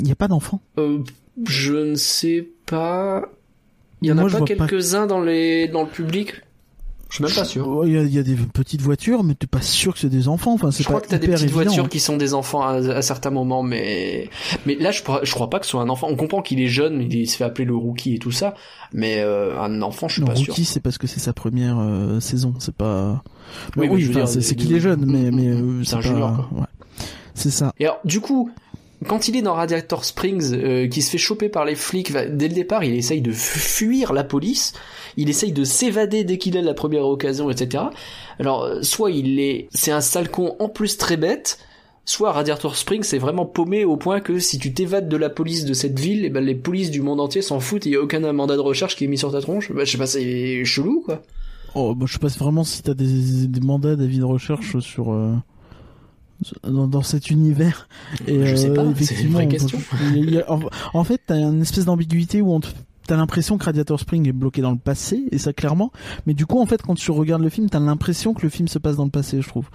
Il y a pas d'enfant. Euh, je ne sais pas... Il y en Moi, a pas- quelques-uns dans les dans le public? Je suis même pas sûr. Il y, a, il y a des petites voitures, mais t'es pas sûr que c'est des enfants. Enfin, c'est Je crois pas que t'as des petites évident. hein. voitures qui sont des enfants à, à certains moments, mais mais là je, crois- je crois pas que ce soit un enfant. On comprend qu'il est jeune, il se fait appeler le rookie et tout ça, mais euh, un enfant, je suis pas sûr. Rookie, c'est parce que c'est sa première euh, saison. C'est pas. Oui, je veux dire, c'est des- qu'il est jeune, mais mais euh, c'est un pas- junior, quoi. ouais. C'est ça. Et alors, du coup, quand il est dans Radiator Springs, euh, qui se fait choper par les flics, dès le départ, il essaye de fuir la police, il essaye de s'évader dès qu'il a la première occasion, etc. Alors, euh, soit il est, c'est un sale con en plus très bête, soit Radiator Springs c'est vraiment paumé au point que si tu t'évades de la police de cette ville, et ben les polices du monde entier s'en foutent, il y a aucun mandat de recherche qui est mis sur ta tronche. Bah, je sais pas, c'est chelou, quoi. Oh, bah, je sais pas vraiment si t'as des, des mandats d'avis de recherche sur. euh, Dans, dans cet univers. Et, Je sais euh, pas, une effectivement, vraie peut- en, en fait, t'as une espèce d'ambiguïté où on te- t'as l'impression que Radiator Spring est bloqué dans le passé, et ça clairement. Mais du coup, en fait, quand tu regardes le film, t'as l'impression que le film se passe dans le passé, je trouve.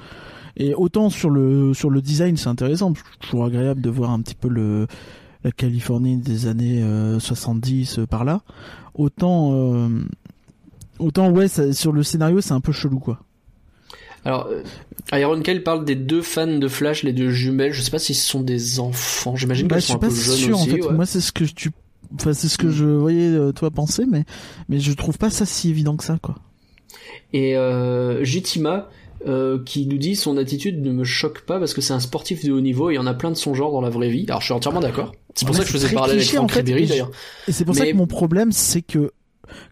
Et autant sur le sur le design, c'est intéressant, toujours agréable de voir un petit peu le la Californie des années euh, 70 euh, par là. Autant euh, autant ouais, ça- sur le scénario, c'est un peu chelou quoi. Alors, euh, Iron Kyle parle des deux fans de Flash, les deux jumelles. Je sais pas si ce sont des enfants. J'imagine Bah, qu'elles je sont suis un peu jeunes sûr aussi. en fait. ouais. Moi, c'est ce que tu enfin c'est ce que je voyais euh, toi penser mais mais je trouve pas ça si évident que ça quoi. Et euh, Jitima euh, qui nous dit son attitude ne me choque pas parce que c'est un sportif de haut niveau et il y en a plein de son genre dans la vraie vie. Alors je suis entièrement d'accord. C'est pour Ouais, ça que je faisais parler avec Franck Ribéry d'ailleurs. Et c'est pour ça que mon problème, c'est que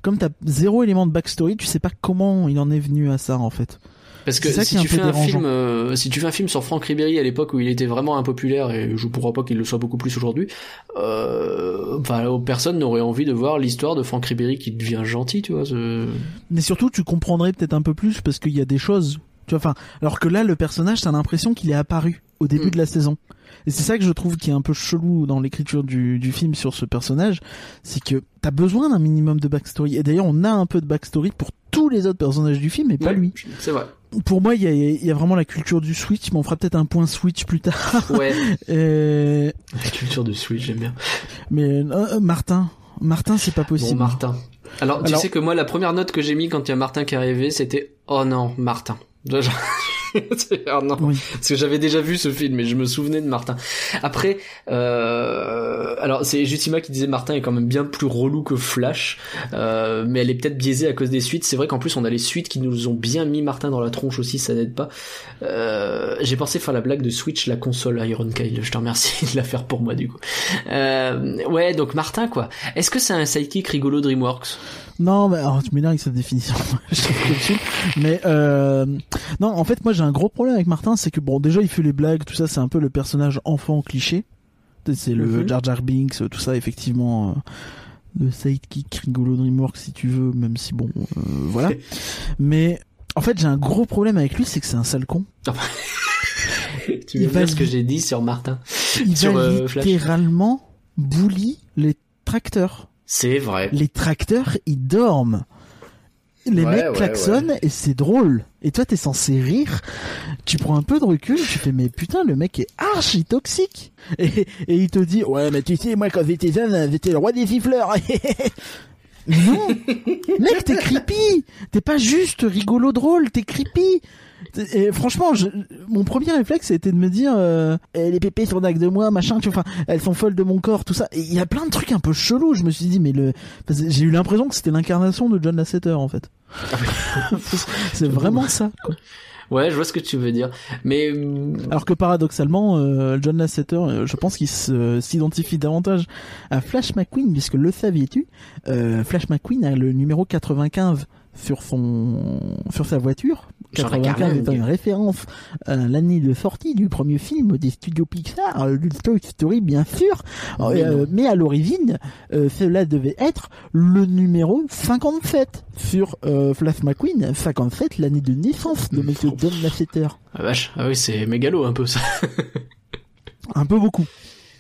comme t'as zéro élément de backstory, tu sais pas comment il en est venu à ça en fait. Parce que si tu fais un dérangeant. film, euh, si tu fais un film sur Franck Ribéry à l'époque où il était vraiment impopulaire et je ne crois pas qu'il le soit beaucoup plus aujourd'hui, euh, enfin personne n'aurait envie de voir l'histoire de Franck Ribéry qui devient gentil, tu vois. ce- Mais surtout, tu comprendrais peut-être un peu plus parce qu'il y a des choses. Tu vois, enfin, alors que là, le personnage, t'as l'impression qu'il est apparu au début Mm. de la saison. Et c'est ça que je trouve qui est un peu chelou dans l'écriture du, du film sur ce personnage, c'est que t'as besoin d'un minimum de backstory. Et d'ailleurs, on a un peu de backstory pour tous les autres personnages du film, mais pas Ouais, lui. C'est vrai. Pour moi, il y a, il y a vraiment la culture du Switch, mais on fera peut-être un point Switch plus tard. Ouais. Et- La culture de Switch, j'aime bien. Mais euh, Martin, Martin, c'est pas Bon, possible. Martin. Alors, tu Alors- sais que moi, la première note que j'ai mis quand il y a Martin qui est arrivé, c'était Oh non, Martin. Oh non. Oui. Parce que j'avais déjà vu ce film et je me souvenais de Martin. Après, euh, alors c'est Justima qui disait Martin est quand même bien plus relou que Flash, euh, mais elle est peut-être biaisée à cause des suites. C'est vrai qu'en plus on a les suites qui nous ont bien mis Martin dans la tronche aussi, ça n'aide pas. Euh, J'ai pensé faire la blague de Switch la console Iron Kyle. Je te remercie de la faire pour moi du coup. Euh, ouais, donc Martin quoi. Est-ce que c'est un sidekick rigolo DreamWorks? Non, mais alors, tu m'énerves avec cette définition. Mais euh, non, en fait, moi j'ai un gros problème avec Martin, c'est que bon, déjà il fait les blagues, tout ça, c'est un peu le personnage enfant cliché. C'est le Mhm. Jar Jar Binks, tout ça, effectivement. euh, le sidekick rigolo DreamWorks si tu veux, même si bon, euh, voilà. mais en fait, j'ai un gros problème avec lui, c'est que c'est un sale con. Tu veux dire ce que j'ai dit sur Martin? Il Sur, va euh, littéralement bully les tracteurs. C'est vrai. les tracteurs ils dorment. Les Ouais, mecs ouais, klaxonnent et c'est drôle. Et toi t'es censé rire. Tu prends un peu de recul, tu fais mais putain le mec est archi toxique. Et, et il te dit ouais mais tu sais moi quand j'étais jeune j'étais le roi des siffleurs. non, mec t'es creepy. T'es pas juste rigolo drôle, t'es creepy. Et franchement, je- mon premier réflexe été de me dire euh, Eh, les pépés sont de moi, machin, tu vois, enfin, elles sont folles de mon corps, tout ça. Et il y a plein de trucs un peu chelous. Je me suis dit, mais le, j'ai eu l'impression que c'était l'incarnation de John Lasseter en fait. c'est vraiment ça. Quoi. Ouais, je vois ce que tu veux dire. Mais euh, Alors que paradoxalement, euh, John Lasseter, euh, je pense qu'il se- s'identifie davantage à Flash McQueen, puisque le saviez-tu, euh, Flash McQueen a le numéro 95 sur son sur sa voiture. Sur la 95 carlingue. étant une référence à l'année de sortie du premier film des studios Pixar, euh, du Toy Story bien sûr, Mais Euh, mais à l'origine, euh, cela devait être le numéro 57 sur euh, Flash McQueen, 57 l'année de naissance de Monsieur John Lasseter. ah vache, ah oui, c'est mégalo un peu ça. Un peu beaucoup.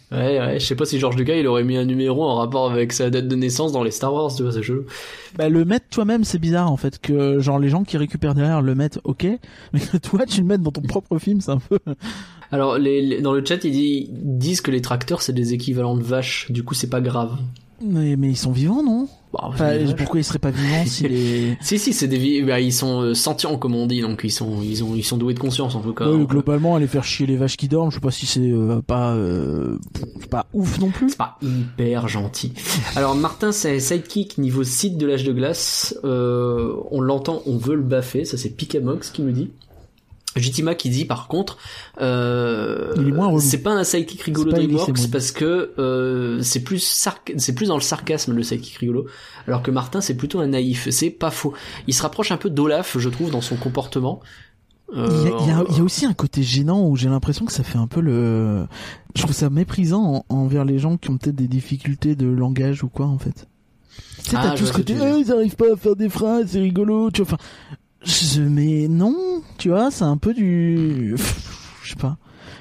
Ouais, ouais, je sais pas si George Lucas il aurait mis un numéro en rapport avec sa date de naissance dans les Star Wars, tu vois, c'est chelou. Bah, le mettre toi-même, c'est bizarre en fait que genre les gens qui récupèrent derrière le mettent, ok, mais que toi tu le mettes dans ton propre film, c'est un peu. Alors, les, les- dans le chat, ils, dit- ils disent que les tracteurs c'est des équivalents de vaches, du coup c'est pas grave. Mais, mais ils sont vivants, non? Bah, Enfin. Pourquoi ils seraient pas vivants si les. Si si, c'est des bah, ils sont euh, sentients comme on dit, donc ils sont ils ont ils sont doués de conscience en tout cas. Ouais, globalement, aller faire chier les vaches qui dorment, je sais pas si c'est euh, pas euh, pas ouf non plus. C'est pas hyper gentil. Alors Martin, c'est sidekick niveau site de l'âge de glace. Euh, on l'entend, on veut le baffer. Ça c'est Pikamox qui nous dit. Jitima qui dit par contre, euh, c'est pas un sidekick rigolo DreamWorks parce que euh, c'est plus c'est plus dans le sarcasme le sidekick rigolo, alors que Martin c'est plutôt un naïf. C'est pas faux. Il se rapproche un peu d'Olaf, je trouve, dans son comportement. Il y, a, il y a- Euh, il y a aussi un côté gênant où j'ai l'impression que ça fait un peu le. Je trouve ça méprisant en- envers les gens qui ont peut-être des difficultés de langage ou quoi en fait. Tu sais, Ah, t'as tout ce côté. Eh, ils arrivent pas à faire des phrases, c'est rigolo, tu vois. Enfin, mais non, tu vois, c'est un peu du. Je sais pas.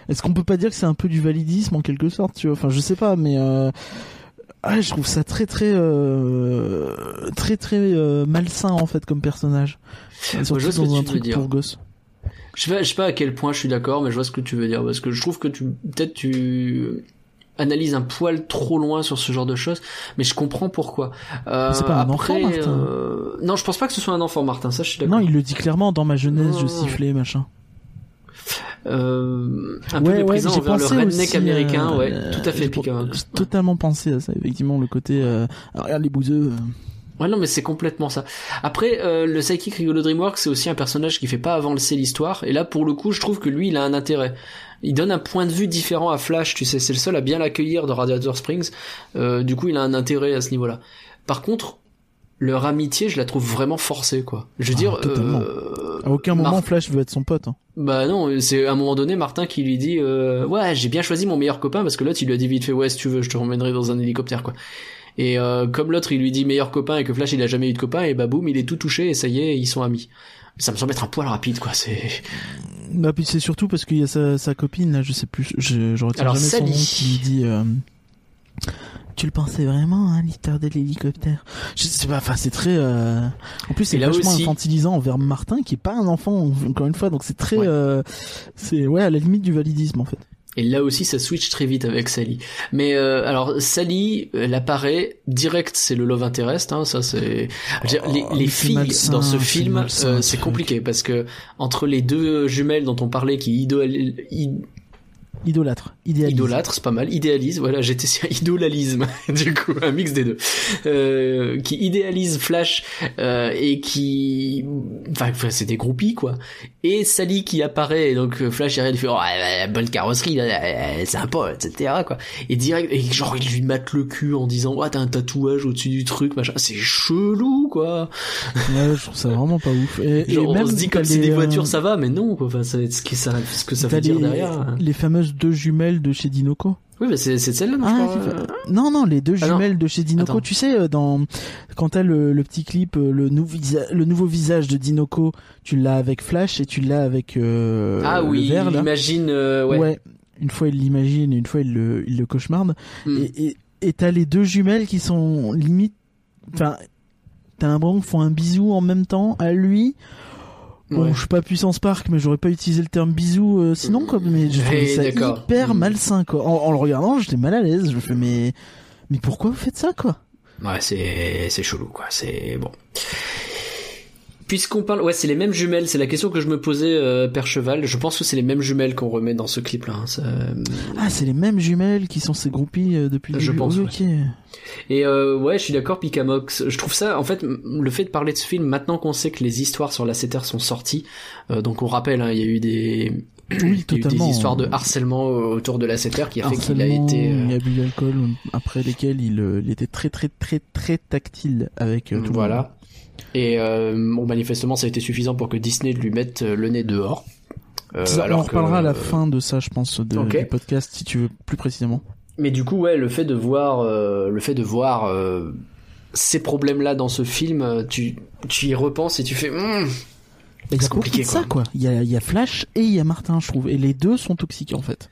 Est-ce qu'on peut pas dire que c'est un peu du validisme en quelque sorte, tu vois? Enfin, je sais pas, mais. Euh... Ah, je trouve ça très très euh, très très euh, malsain en fait comme personnage. Surtout vois ce que dans un truc dire. pour gosses. Je sais, pas, je sais pas à quel point je suis d'accord, mais je vois ce que tu veux dire parce que je trouve que tu peut-être tu analyses un poil trop loin sur ce genre de choses, mais je comprends pourquoi. Euh, c'est pas un après, enfant, Martin? euh, Non, je pense pas que ce soit un enfant, Martin. Ça, je suis d'accord. Non, il le dit clairement dans ma jeunesse, je sifflais, machin. Euh, un Ouais, peu ouais, méprisant j'ai envers le redneck aussi, américain, euh, ouais, euh, tout à fait, j'ai totalement pensé à ça, effectivement, le côté, euh, regarde les bouseux. euh. Ouais, non, mais c'est complètement ça. Après, euh, le Psychic Rigolo Dreamworks, c'est aussi un personnage qui fait pas avancer l'histoire. Et là, pour le coup, je trouve que lui, il a un intérêt. Il donne un point de vue différent à Flash, tu sais, c'est le seul à bien l'accueillir de Radiator Springs. Euh, du coup, il a un intérêt à ce niveau-là. Par contre, leur amitié, je la trouve vraiment forcée, quoi. Je veux Ah, dire, euh, À aucun moment, Mar- Flash veut être son pote. hein. bah non, c'est à un moment donné Martin qui lui dit euh, ouais j'ai bien choisi mon meilleur copain parce que l'autre il lui a dit vite fait ouais si tu veux je te emmènerai dans un hélicoptère quoi. Et euh, comme l'autre il lui dit meilleur copain et que Flash il a jamais eu de copain et bah boum il est tout touché et ça y est ils sont amis. Ça me semble être un poil rapide quoi c'est. Bah, puis c'est surtout parce qu'il y a sa, sa copine, là, je sais plus, je, je retiens Alors, jamais Sally. son nom, qui dit, euh, tu le pensais vraiment, hein, l'histoire de l'hélicoptère? Je sais pas, enfin, c'est très, euh, en plus, c'est vachement aussi- infantilisant envers Martin, qui est pas un enfant, encore une fois, donc c'est très, Ouais. euh, c'est, ouais, à la limite du validisme, en fait. Et là aussi, ça switch très vite avec Sally. Mais euh, alors, Sally, elle apparaît direct, c'est le love interest. Hein, ça, c'est les, Oh, les c'est filles malsain, dans ce film, euh, ce c'est compliqué parce que entre les deux jumelles dont on parlait qui idol, Idolâtre, idéaliste. idolâtre, c'est pas mal, idéalise. Voilà, j'étais sur idolalisme, du coup, un mix des deux, euh, qui idéalise Flash euh, et qui, enfin, c'est des groupies quoi. Et Sally qui apparaît, et donc euh, Flash il fait oh, bonne carrosserie, là, euh, sympa, etc. quoi. Et direct, et genre il lui mate le cul en disant ouais t'as un tatouage au-dessus du truc, machin. C'est chelou quoi. Ouais, je trouve ça vraiment pas ouf. Et, Genre et même on se dit comme c'est des voitures ça va, mais non quoi. Enfin, c'est ce que ça, ce que ça veut dire les, derrière. les fameuses deux jumelles de chez Dinoco. Oui, mais c'est celle-là, non, Ah, ça. Non, non, les deux Ah, jumelles de chez Dinoco. Attends. Tu sais, euh, dans quand t'as le, le petit clip, euh, le, nouveau visa- le nouveau visage de Dinoco, tu l'as avec Flash et tu l'as avec euh, ah le oui, vert, là. imagine, euh, ouais. ouais. Une fois il l'imagine une fois il le, il le cauchemarde. Hmm. Et t'as les deux jumelles qui sont limite. Enfin, t'as un bon qui font un bisou en même temps à lui. Bon, Ouais. je suis pas puissance park, mais j'aurais pas utilisé le terme bisou euh, sinon quoi. Mais je trouvais Ouais, ça hyper Mm. malsain quoi. En, en le regardant, j'étais mal à l'aise. Je me fais mais mais pourquoi vous faites ça quoi? Ouais, c'est c'est chelou quoi. C'est bon. Puisqu'on parle, ouais, c'est les mêmes jumelles. C'est la question que je me posais, euh, Père Cheval. Je pense que c'est les mêmes jumelles qu'on remet dans ce clip-là. hein. Ça- Ah, c'est les mêmes jumelles qui sont ces groupies euh, depuis le Je début. pense, ouais. Et euh, ouais, je suis d'accord, Picamox. Je trouve ça, en fait, le fait de parler de ce film maintenant qu'on sait que les histoires sur la CTR sont sorties. euh, donc on rappelle, hein, il y a eu des, Oui, il y a eu des histoires de harcèlement euh, autour de la CTR qui a fait qu'il a été. euh, Il a bu l'alcool après lesquels il, euh, il était très très très très tactile avec euh, tout voilà. Et euh, bon, manifestement, ça a été suffisant pour que Disney lui mette euh, le nez dehors. Euh, Ça, on alors en reparlera à la fin de ça, je pense, de, du podcast, si tu veux plus précisément. Mais du coup, ouais, le fait de voir, euh, le fait de voir euh, ces problèmes-là dans ce film, euh, tu, tu y repenses et tu fais. A C'est compliqué, ça, quoi. Il y a, il y a Flash et il y a Martin, je trouve. Et les deux sont toxiques, en fait.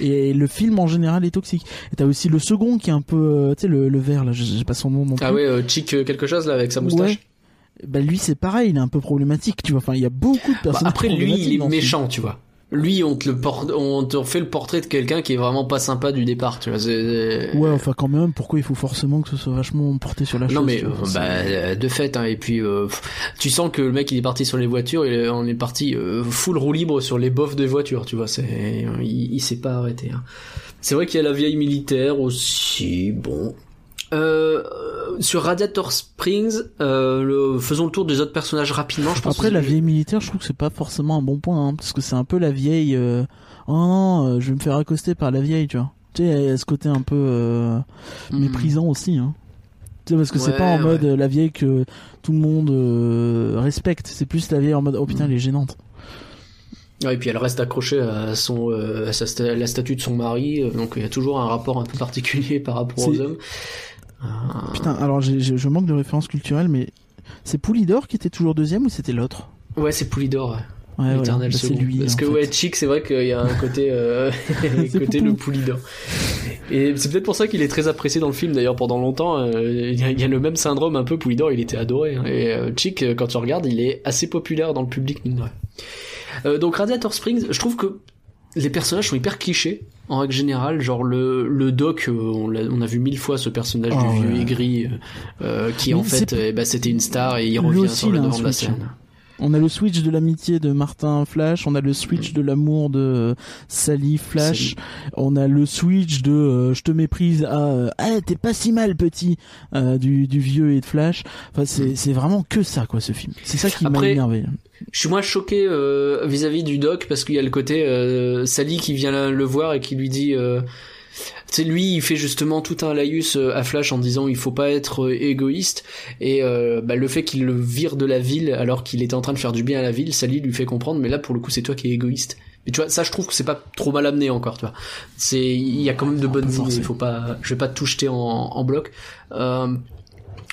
Et le film, en général, est toxique. Et t'as aussi le second qui est un peu, euh, tu sais, le, le vert, là, j'ai pas son nom non plus. Ah ouais, euh, Chick euh, quelque chose là avec sa moustache. Ouais. Bah lui, c'est pareil, il est un peu problématique, tu vois. Enfin, il y a beaucoup de Bah, personnages après, lui, il est film. méchant, tu vois. Lui, on te le porte, on te fait le portrait de quelqu'un qui est vraiment pas sympa du départ, tu vois. Ouais, enfin, quand même, pourquoi il faut forcément que ce soit vachement porté sur la chose Non mais vois, bah, de fait hein, et puis euh, tu sens que le mec il est parti sur les voitures est, on est parti euh, full roue libre sur les bofs des voitures tu vois c'est il, il s'est pas arrêté hein. c'est vrai qu'il y a la vieille militaire aussi bon euh, sur Radiator Springs euh, le- faisons le tour des autres personnages rapidement je pense Après, que- la vieille militaire, je trouve que c'est pas forcément un bon point, hein, parce que c'est un peu la vieille. euh, Oh non, euh, je vais me faire accoster par la vieille, tu vois. Tu sais, il y a ce côté un peu euh, Hmm. méprisant aussi, hein. Tu sais, parce que c'est Ouais, pas en mode ouais. la vieille que tout le monde euh, respecte. C'est plus la vieille en mode oh putain, Mm. elle est gênante. Ouais, et puis elle reste accrochée à son euh, à sa la statue de son mari euh, donc il y a toujours un rapport un peu particulier par rapport aux C'est- hommes Euh, Putain, alors je manque de références culturelles, mais c'est Poulidor qui était toujours deuxième ou c'était l'autre? Ouais c'est Poulidor ouais. Ouais, voilà. L'éternel Bah, lui. Parce que fait. ouais, Chick, c'est vrai qu'il y a un côté, euh, côté le Poulidor. Et c'est peut-être pour ça qu'il est très apprécié dans le film. D'ailleurs, pendant longtemps, euh, il y, a- il y a le même syndrome un peu Poulidor. Il était adoré. hein. Et euh, Chick, euh, quand tu regardes, il est assez populaire dans le public. mine de rien. Euh, donc Radiator Springs, je trouve que les personnages sont hyper clichés en règle générale. Genre le le Doc, euh, on, l'a- on a vu mille fois ce personnage Oh, du vieux ouais. aigri euh, euh, qui Mais en fait, eh ben, c'était une star et il revient sur le a devant de la scène. On a le switch de l'amitié de Martin Flash, on a le switch de l'amour de euh, Sally Flash, Sally. on a le switch de euh, je te méprise à euh, ah t'es pas si mal petit euh, du, du vieux et de Flash. Enfin c'est c'est vraiment que ça quoi ce film. C'est ça qui m'a énervé. Je suis moins choqué euh, vis-à-vis du doc parce qu'il y a le côté euh, Sally qui vient le voir et qui lui dit sais lui il fait justement tout un laïus euh, à Flash en disant il faut pas être euh, égoïste. Et euh, bah, le fait qu'il le vire de la ville alors qu'il était en train de faire du bien à la ville Sally lui fait comprendre mais là pour le coup c'est toi qui es égoïste. Et tu vois ça je trouve que c'est pas trop mal amené encore tu vois. C'est il y a quand même de bonnes idées il faut pas je vais pas tout jeter en, en bloc. Euh,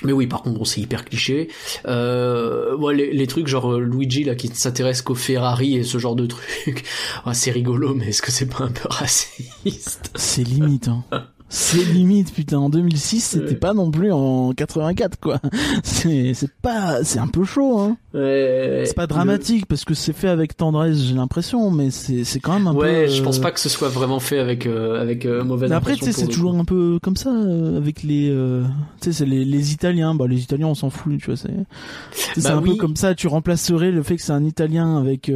mais oui, par contre, bon, c'est hyper cliché. Euh, ouais, les, les trucs genre euh, Luigi là qui ne s'intéresse qu'aux Ferrari et ce genre de trucs, ouais, c'est rigolo, mais est-ce que c'est pas un peu raciste? C'est limite hein. C'est limite putain en 2006 c'était Ouais. pas non plus en 84 quoi. C'est c'est pas c'est un peu chaud hein. Ouais, C'est pas dramatique parce que c'est fait avec tendresse j'ai l'impression mais c'est c'est quand même un Le- peu Ouais, je pense euh, pas que ce soit vraiment fait avec euh, avec euh, mauvaise Mais après, tu sais, c'est coup. toujours un peu comme ça euh, avec les, euh, tu sais, c'est les, les Italiens. Bah, les Italiens, on s'en fout, tu vois. C'est, Bah un oui. peu comme ça. Tu remplacerais le fait que c'est un Italien avec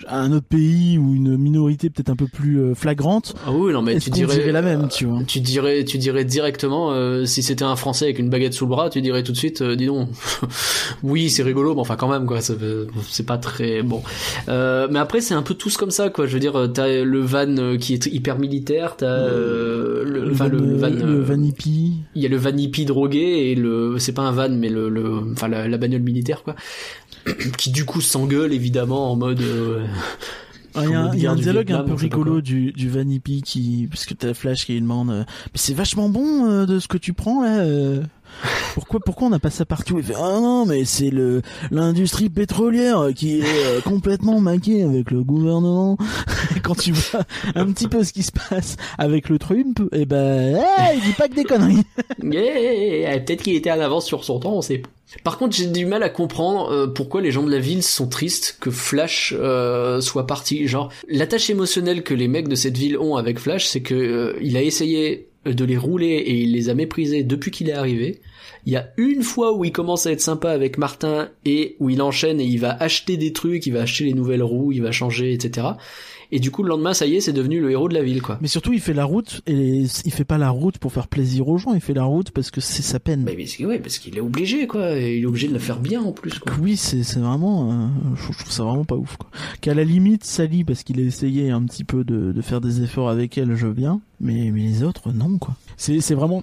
euh, un autre pays ou une minorité peut-être un peu plus euh, flagrante. Ah oui, non mais tu dirais dirait la même, tu vois? Tu dirais, tu dirais directement, euh, si c'était un Français avec une baguette sous le bras, tu dirais tout de suite, euh, dis donc, oui, c'est rigolo, mais enfin quand même, quoi, c'est pas très bon. Euh, mais après, c'est un peu tous comme ça, quoi. Je veux dire, euh, t'as le van euh, qui est hyper militaire, t'as euh, le, le, le van, le euh, van hippie. il y a le van hippie drogué et le, c'est pas un van, mais le, le, enfin la, la bagnole militaire, quoi, qui du coup s'engueule évidemment en mode. euh, Ah, Il y a, un- y a dialogue un peu rigolo du, du Van Hippie qui, parce que t'as Flash qui lui demande, euh, mais c'est vachement bon euh, de ce que tu prends là. euh. Pourquoi, pourquoi on n'a pas ça partout? Il fait ah non mais c'est le l'industrie pétrolière qui est euh, complètement maquée avec le gouvernement. Quand tu vois un petit peu ce qui se passe avec le Trump, et ben hey, il dit pas que des conneries. Yeah, peut-être qu'il était en avance sur son temps, on sait pas. Par contre, j'ai du mal à comprendre euh, pourquoi les gens de la ville sont tristes que Flash euh, soit parti. Genre, l'attache émotionnelle que les mecs de cette ville ont avec Flash, c'est que euh, il a essayé de les rouler et il les a méprisés depuis qu'il est arrivé. Il y a une fois où il commence à être sympa avec Martin et où il enchaîne et il va acheter des trucs, il va acheter les nouvelles roues, il va changer, etc. Et du coup, le lendemain, ça y est, c'est devenu le héros de la ville, quoi. Mais surtout, il fait la route et il fait pas la route pour faire plaisir aux gens. Il fait la route parce que c'est sa peine. Mais, mais ouais, parce qu'il est obligé, quoi. Et il est obligé de la faire bien en plus, quoi. Oui, c'est c'est vraiment. euh, je trouve ça vraiment pas ouf. Quoi. Qu'à la limite, Sally parce qu'il a essayé un petit peu de, de faire des efforts avec elle, je veux bien. Mais mais les autres, non, quoi. C'est c'est vraiment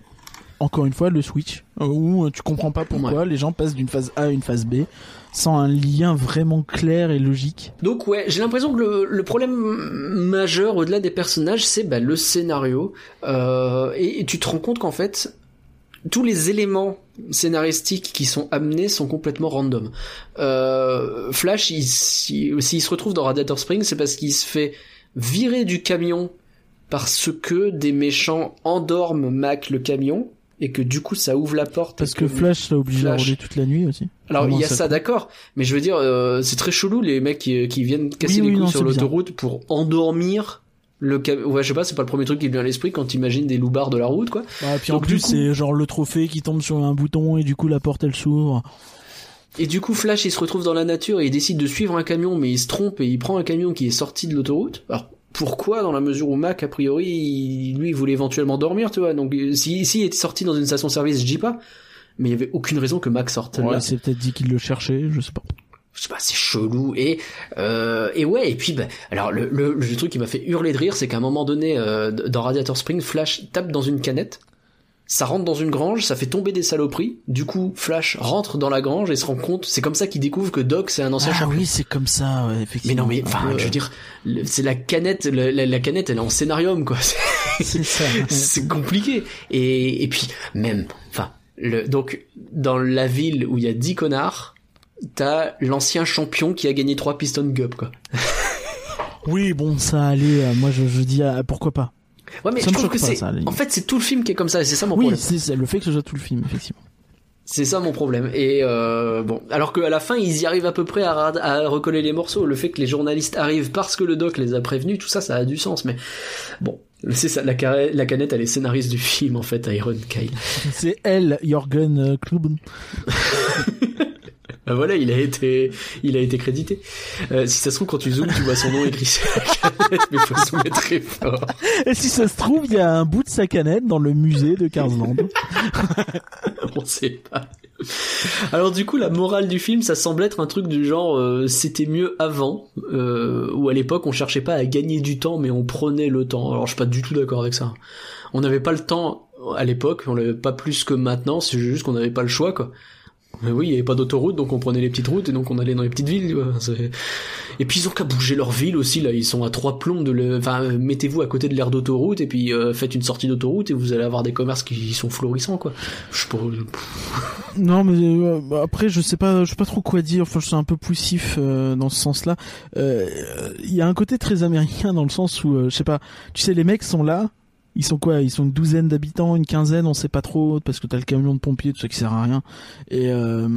encore une fois le switch euh, où tu comprends pas pourquoi les gens passent d'une phase A à une phase B sans un lien vraiment clair et logique. Donc ouais, j'ai l'impression que le, le problème majeur au-delà des personnages, c'est bah, le scénario. Euh, et, et tu te rends compte qu'en fait, tous les éléments scénaristiques qui sont amenés sont complètement random. Euh, Flash, il- s'il s'il se retrouve dans Radiator Springs, c'est parce qu'il se fait virer du camion parce que des méchants endorment Mac le camion et que du coup ça ouvre la porte. Parce et que Flash l'a obligé à rouler toute la nuit aussi. alors Comment il y a ça d'accord, mais je veux dire, euh, c'est très chelou les mecs qui, qui viennent casser Oui, les oui, couilles sur l'autoroute pour endormir le cam... Ouais, je sais pas, c'est pas le premier truc qui vient à l'esprit quand t'imagines des loupards de la route, quoi. Bah, puis en Donc, plus, du coup- c'est genre le trophée qui tombe sur un bouton et du coup la porte elle s'ouvre. Et du coup, Flash, il se retrouve dans la nature et il décide de suivre un camion, mais il se trompe et il prend un camion qui est sorti de l'autoroute. Alors pourquoi dans la mesure où Mac, a priori, il- lui, il voulait éventuellement dormir, tu vois. Donc euh, si, si il était sorti dans une station-service, je dis pas. Mais il y avait aucune raison que Mac sorte Ouais, là. c'est peut-être dit qu'il le cherchait, je sais pas. je sais pas, c'est chelou et euh, et ouais et puis bah, alors le, le, le truc qui m'a fait hurler de rire c'est qu'à un moment donné euh, dans Radiator Spring Flash tape dans une canette ça rentre dans une grange ça fait tomber des saloperies du coup Flash rentre dans la grange et se rend compte c'est comme ça qu'il découvre que Doc c'est un ancien Ah champion oui, c'est comme ça, ouais, mais effectivement. non mais enfin je veux dire c'est la canette la, la- la canette elle est en scénarium quoi c'est ça. c'est compliqué et, et puis même enfin le donc dans la ville où il y a 10 connards t'as l'ancien champion qui a gagné trois Piston Cup quoi Oui, bon, ça allait. euh, moi, je, je dis ah, pourquoi pas. Ouais mais Ça je trouve que c'est en fait c'est tout le film qui est comme ça c'est ça mon Oui, problème. c'est c'est le fait que ce soit tout le film, effectivement. c'est ça mon problème et euh, bon. Alors qu'à la fin ils y arrivent à peu près à, à recoller les morceaux. Le fait que les journalistes arrivent parce que le doc les a prévenus tout ça ça a du sens mais bon. C'est ça la, canette elle est scénariste du film en fait Iron Kyle. C'est elle, Jorgen Kluben. Ben voilà, il a été, il a été crédité. Euh, si ça se trouve, quand tu zoomes, tu vois son nom écrit sur la canette, mais faut zoomer très fort. Et si ça se trouve, il y a un bout de sa canette dans le musée de Karsland. On sait pas. Alors du coup, la morale du film, ça semble être un truc du genre, euh, c'était mieux avant, euh, où à l'époque on cherchait pas à gagner du temps, mais on prenait le temps. Alors je suis pas du tout d'accord avec ça. On n'avait pas le temps à l'époque, on l'avait pas plus que maintenant, c'est juste qu'on n'avait pas le choix, quoi. Mais oui, il y avait pas d'autoroute, donc on prenait les petites routes et donc on allait dans les petites villes. Et puis ils ont qu'à bouger leur ville aussi là. Ils sont à trois plombs de le. Enfin, euh, mettez-vous à côté de l'aire d'autoroute et puis euh, faites une sortie d'autoroute et vous allez avoir des commerces qui sont florissants quoi. Je sais pas. Non, mais euh, après, je sais pas, je sais pas trop quoi dire. Enfin, je suis un peu poussif euh, dans ce sens-là. Euh, Il y a un côté très américain dans le sens où, euh, je sais pas, tu sais, les mecs sont là. Ils sont quoi Ils sont une douzaine d'habitants, une quinzaine, on sait pas trop, parce que t'as le camion de pompiers, tout ça qui sert à rien. Et euh,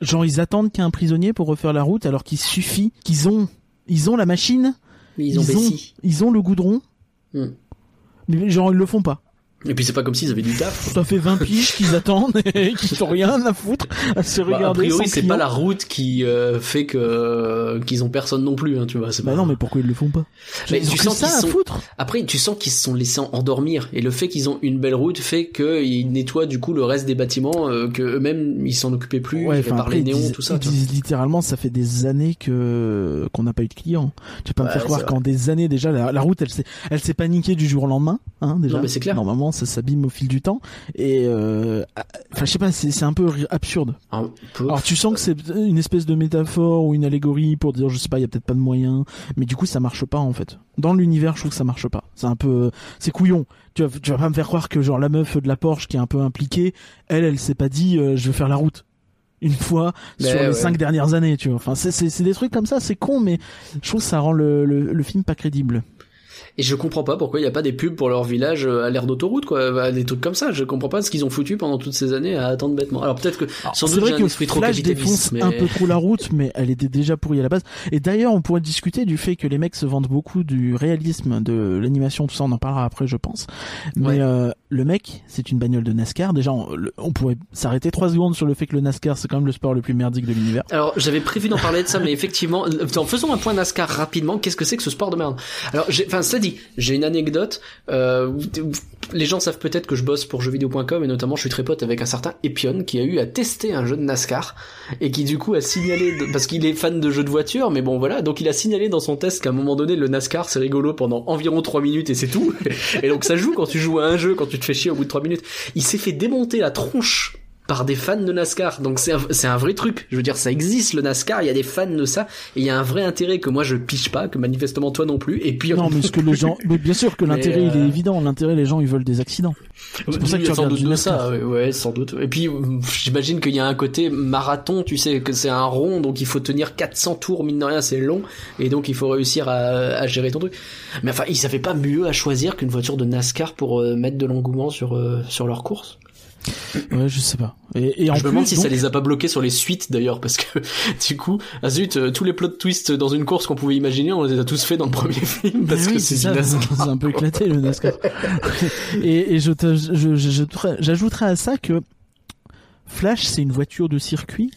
genre, ils attendent qu'il y ait un prisonnier pour refaire la route, alors qu'il suffit qu'ils ont, ils ont la machine, Mais ils ont Bessie. ils ont le goudron, Hmm. mais genre ils le font pas. Et puis c'est pas comme s'ils avaient du taf. Ça fait 20 piges qu'ils attendent et qu'ils ont rien à foutre à se Bah, regarder. a priori, c'est pas la route qui euh, fait que euh, qu'ils ont personne non plus, hein, tu vois. Bah pas- non, mais pourquoi ils le font pas? Mais Ils ont tu sens ça à sont- foutre. Après, tu sens qu'ils se sont laissés endormir, et le fait qu'ils ont une belle route fait qu'ils nettoient du coup le reste des bâtiments, euh, que eux-mêmes ils s'en occupaient plus, Ouais, ils après, les néons, disent, tout ça. ils disent littéralement, ça fait des années que qu'on n'a pas eu de clients. Tu vas pas me faire croire qu'en des années déjà, la, la route, elle s'est, elle s'est paniquée du jour au lendemain, hein, déjà. Non, mais c'est clair. Normalement, ça s'abîme au fil du temps. Et, euh, enfin, je sais pas, c'est, un peu absurde. Un peu. Alors, tu sens que c'est une espèce de métaphore ou une allégorie pour dire, je sais pas, il y a peut-être pas de moyens. Mais du coup, ça marche pas, en fait. Dans l'univers, je trouve que ça marche pas. C'est un peu, c'est couillon. Tu vas, tu vas pas me faire croire que genre la meuf de la Porsche qui est un peu impliquée, elle, elle s'est pas dit, euh, je vais faire la route une fois Ben sur les cinq dernières années, tu vois. Enfin, c'est, des trucs comme ça, c'est con, mais je trouve que ça rend le, le, le film pas crédible. Et je comprends pas pourquoi il n'y a pas des pubs pour leur village euh, à l'air d'autoroute, quoi, des trucs comme ça. Je comprends pas ce qu'ils ont foutu pendant toutes ces années à attendre bêtement. Alors peut-être que sans C'est doute vrai que esprit trop capitaliste, mais un peu trop la route, mais elle était déjà pourrie à la base. Et d'ailleurs, on pourrait discuter du fait que les mecs se vendent beaucoup du réalisme de l'animation, tout ça, on en parlera après, je pense. Mais Ouais. euh, le mec, c'est une bagnole de NASCAR. Déjà, on, pourrait s'arrêter trois secondes sur le fait que le NASCAR, c'est quand même le sport le plus merdique de l'univers. Alors, j'avais prévu d'en parler de ça, mais effectivement, en faisant un point NASCAR rapidement, qu'est-ce que c'est que ce sport de merde? Alors, enfin, j'ai une anecdote. Euh, les gens savent peut-être que je bosse pour jeuxvideo.com et notamment, je suis très pote avec un certain Epion qui a eu à tester un jeu de NASCAR et qui du coup a signalé parce qu'il est fan de jeux de voiture, mais bon voilà, donc il a signalé dans son test qu'à un moment donné, le NASCAR c'est rigolo pendant environ 3 minutes et c'est tout. Et donc ça joue quand tu joues à un jeu, quand tu te fais chier au bout de 3 minutes. Il s'est fait démonter la tronche par des fans de NASCAR. Donc c'est un, c'est un vrai truc. Je veux dire, ça existe le NASCAR, il y a des fans de ça, et il y a un vrai intérêt que moi je piche pas, que manifestement toi non plus. Et puis Non, mais ce que les gens, mais bien sûr que l'intérêt, il euh, est évident. L'intérêt, les gens, ils veulent des accidents. C'est pour ça que tu sans doute de NASCAR. ça, ouais, sans doute. Et puis, euh, j'imagine qu'il y a un côté marathon, tu sais, que c'est un rond, donc il faut tenir 400 tours, mine de rien, c'est long, et donc il faut réussir à, à gérer ton truc. Mais enfin, ils avaient pas mieux à choisir qu'une voiture de NASCAR pour euh, mettre de l'engouement sur, euh, sur leur course. Ouais, je sais pas. Et, et en Je me demande si ça les a pas bloqués sur les suites d'ailleurs, parce que du coup, ah zut, euh, tous les plot twists dans une course qu'on pouvait imaginer, on les a tous fait dans le premier film, parce que c'est un peu éclaté le NASCAR. et, et je te- je- je- j'ajouterais j'ajouterais à ça que Flash, c'est une voiture de circuit,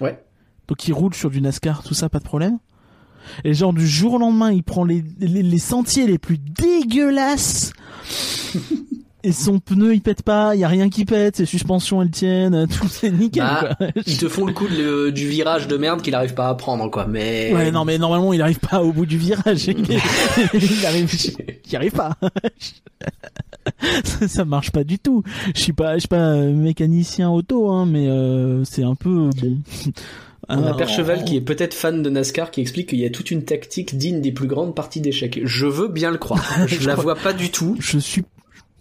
Ouais. donc il roule sur du NASCAR, tout ça, pas de problème. Et genre du jour au lendemain, il prend les, les, les sentiers les plus dégueulasses. Et son pneu il pète pas, il y a rien qui pète, ses suspensions elles tiennent, tout c'est nickel Bah, quoi. Ils te font le coup de du virage de merde qu'il arrive pas à prendre, quoi, mais... Ouais, non, mais normalement, il arrive pas au bout du virage. il arrive, il arrive pas. ça, ça marche pas du tout. Je suis pas, je suis pas mécanicien auto, hein, mais euh, c'est un peu bon. On a Ah, Percheval qui est peut-être fan de NASCAR qui explique qu'il y a toute une tactique digne des plus grandes parties d'échecs. Je veux bien le croire. Je la vois pas du tout, Je suis.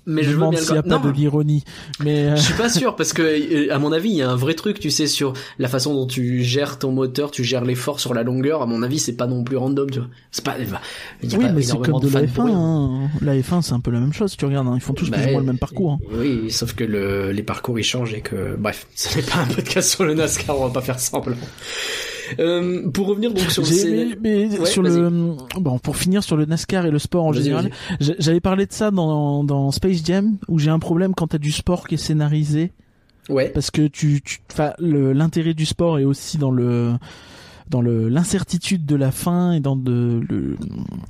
Mais je veux bien le s'il y a pas de l'ironie, mais euh, je suis pas sûr parce que euh, à mon avis il y a un vrai truc tu sais sur la façon dont tu gères ton moteur tu gères l'effort sur la longueur à mon avis c'est pas non plus random tu vois c'est pas il y a oui, pas mais c'est comme de fans la pour F1. rien. hein. La F1, c'est un peu la même chose. Tu regardes, hein, ils font tous Bah, plus ou moins le même parcours. hein. oui sauf que le, les parcours ils changent et que bref ce n'est pas un podcast sur le NASCAR on va pas faire semblant euh, pour revenir donc sur le mais, mais Ouais, sur le bon pour finir sur le NASCAR et le sport en général, j'a- j'avais parlé de ça dans dans Space Jam où j'ai un problème quand t'as du sport qui est scénarisé. Ouais. Parce que tu tu l'intérêt du sport est aussi dans le dans le l'incertitude de la fin et dans de, le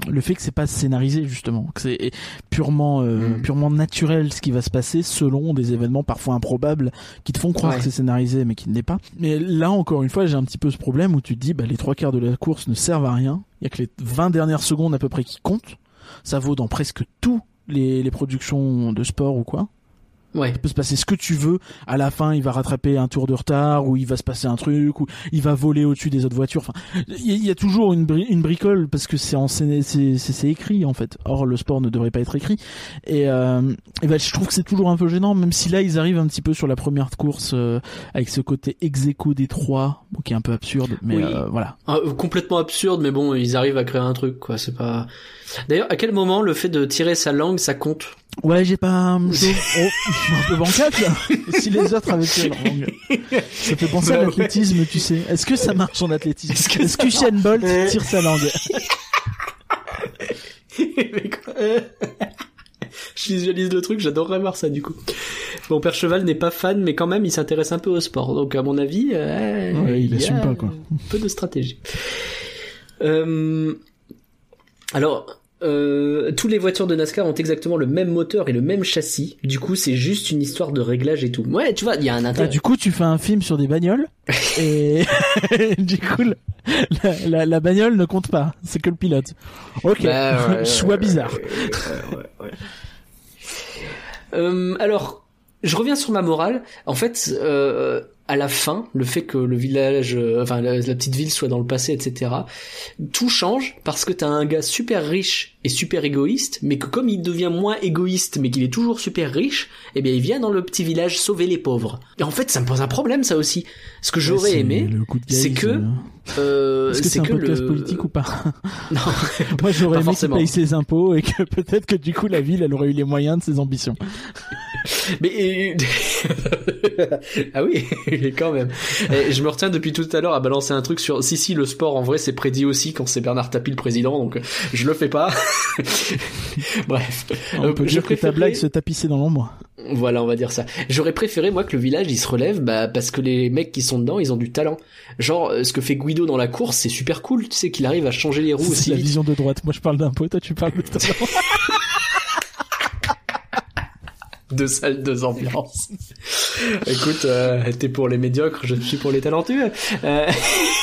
le fait que c'est pas scénarisé justement que c'est purement euh, Mm. purement naturel ce qui va se passer selon des événements parfois improbables qui te font croire Ouais. que c'est scénarisé mais qui ne l'est pas mais là encore une fois j'ai un petit peu ce problème où tu te dis bah les trois quarts de la course ne servent à rien il y a que les 20 dernières secondes à peu près qui comptent ça vaut dans presque tous les, les productions de sport ou quoi ouais il peut se passer ce que tu veux. À la fin, il va rattraper un tour de retard, ou il va se passer un truc, ou il va voler au-dessus des autres voitures. Enfin, il y, a- il y a toujours une, bri- une bricole parce que c'est c'est écrit en fait. Or, le sport ne devrait pas être écrit. Et, euh, et ben, je trouve que c'est toujours un peu gênant, même si là, ils arrivent un petit peu sur la première course euh, avec ce côté ex aequo des trois, qui est un peu absurde, mais Oui. euh, voilà. Complètement absurde, mais bon, ils arrivent à créer un truc, quoi. C'est pas. D'ailleurs, à quel moment le fait de tirer sa langue, ça compte? Ouais, j'ai pas. je- Oh, je suis un peu bancal là. si les autres avaient tiré leur langue. Ça fait penser à ouais. l'athlétisme, tu sais. Est-ce que ça marche en athlétisme? Est-ce que ça que Usain Bolt tire sa langue? Je visualise le truc, j'adorerais voir ça du coup. Bon, Père Cheval n'est pas fan, mais quand même, il s'intéresse un peu au sport. Donc, à mon avis, euh, Ouais, il y a assume pas, quoi. Un peu de stratégie. Euh, alors, euh, tous les voitures de NASCAR ont exactement le même moteur et le même châssis. Du coup, c'est juste une histoire de réglage et tout. Ouais, tu vois, il y a un Ah, intérêt. Du coup, tu fais un film sur des bagnoles et du coup, la, la, la bagnole ne compte pas. C'est que le pilote. Ok. Bah, ouais, Choix ouais, bizarre. ouais. Euh, alors, je reviens sur ma morale. En fait, euh, à la fin, le fait que le village, euh, enfin la, la petite ville soit dans le passé, etc. Tout change parce que t'as un gars super riche et super égoïste, mais que comme il devient moins égoïste, mais qu'il est toujours super riche, eh bien il vient dans le petit village sauver les pauvres. Et en fait, ça me pose un problème, ça aussi. Ce que j'aurais Ouais, aimé, c'est que, euh, euh, Est-ce que c'est un que podcast le politique ou pas non, Moi, j'aurais aimé qu'il paye ses impôts et que peut-être que du coup la ville, elle aurait eu les moyens de ses ambitions. Mais ah oui, quand même. Et je me retiens depuis tout à l'heure à balancer un truc sur si si le sport en vrai c'est prédit aussi quand c'est Bernard Tapie le président donc je le fais pas. Bref, On Euh, peut je dire que ta blague se tapissait dans l'ombre. Voilà, on va dire ça. J'aurais préféré moi que le village il se relève bah parce que les mecs qui sont dedans, ils ont du talent. Genre euh, ce que fait Guido dans la course, c'est super cool, tu sais qu'il arrive à changer les roues C'est aussi la vite. vision de droite. Moi, je parle d'impôts, toi, tu parles de talent. Deux salles, deux ambiances. Écoute, euh, t'es pour les médiocres, je suis pour les talentueux. Euh,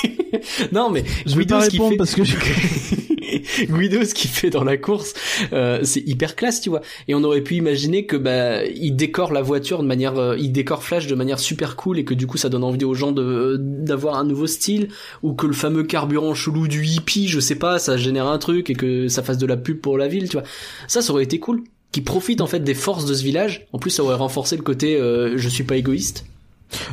non, mais Je vais Guido, pas répondre fait... parce que je... Guido, ce qu'il fait dans la course, euh, c'est hyper classe, tu vois. Et on aurait pu imaginer que bah il décore la voiture de manière, euh, il décore Flash de manière super cool et que du coup ça donne envie aux gens de d'avoir un nouveau style ou que le fameux carburant chelou du hippie, je sais pas, ça génère un truc et que ça fasse de la pub pour la ville, tu vois. Ça, ça aurait été cool. Qui profite en fait des forces de ce village. En plus, ça aurait renforcé le côté euh, je suis pas égoïste.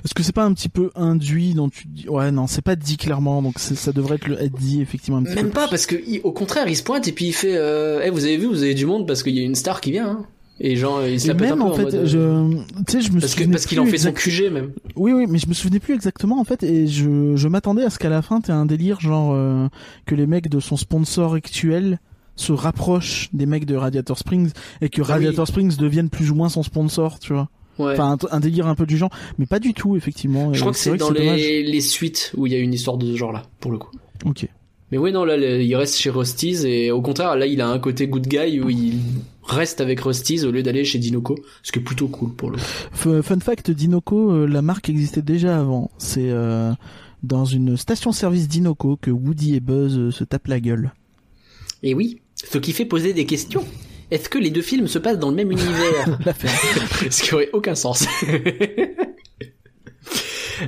Est-ce que c'est pas un petit peu induit dont tu dis ouais non c'est pas dit clairement donc ça devrait être, le, être dit effectivement un petit Même peu pas plus. parce que au contraire, il se pointe et puis il fait euh, Eh, vous avez vu, vous avez du monde parce qu'il y a une star qui vient. Hein. Et genre, il se la un même peu en en fait mode, euh, je tu sais je me parce que parce qu'il en fait son exact- QG même. Oui oui mais je me souvenais plus exactement en fait et je je m'attendais à ce qu'à la fin t'aies un délire genre euh, que les mecs de son sponsor actuel se rapprochent des mecs de Radiator Springs et que Ah oui. Radiator Springs devienne plus ou moins son sponsor tu vois Ouais. enfin un, un délire un peu du genre mais pas du tout effectivement je crois que c'est dans dommage. les, les suites où il y a une histoire de ce genre-là, pour le coup. ok Mais oui, non, là, il reste chez Rusty's et au contraire, là, il a un côté good guy où il reste avec Rusty's au lieu d'aller chez Dinoco, ce qui est plutôt cool pour le coup. F- Fun fact, Dinoco, euh, la marque existait déjà avant. C'est euh, dans une station-service Dinoco que Woody et Buzz euh, se tapent la gueule. Et oui, ce qui fait poser des questions. Est-ce que les deux films se passent dans le même univers Ce qui aurait aucun sens.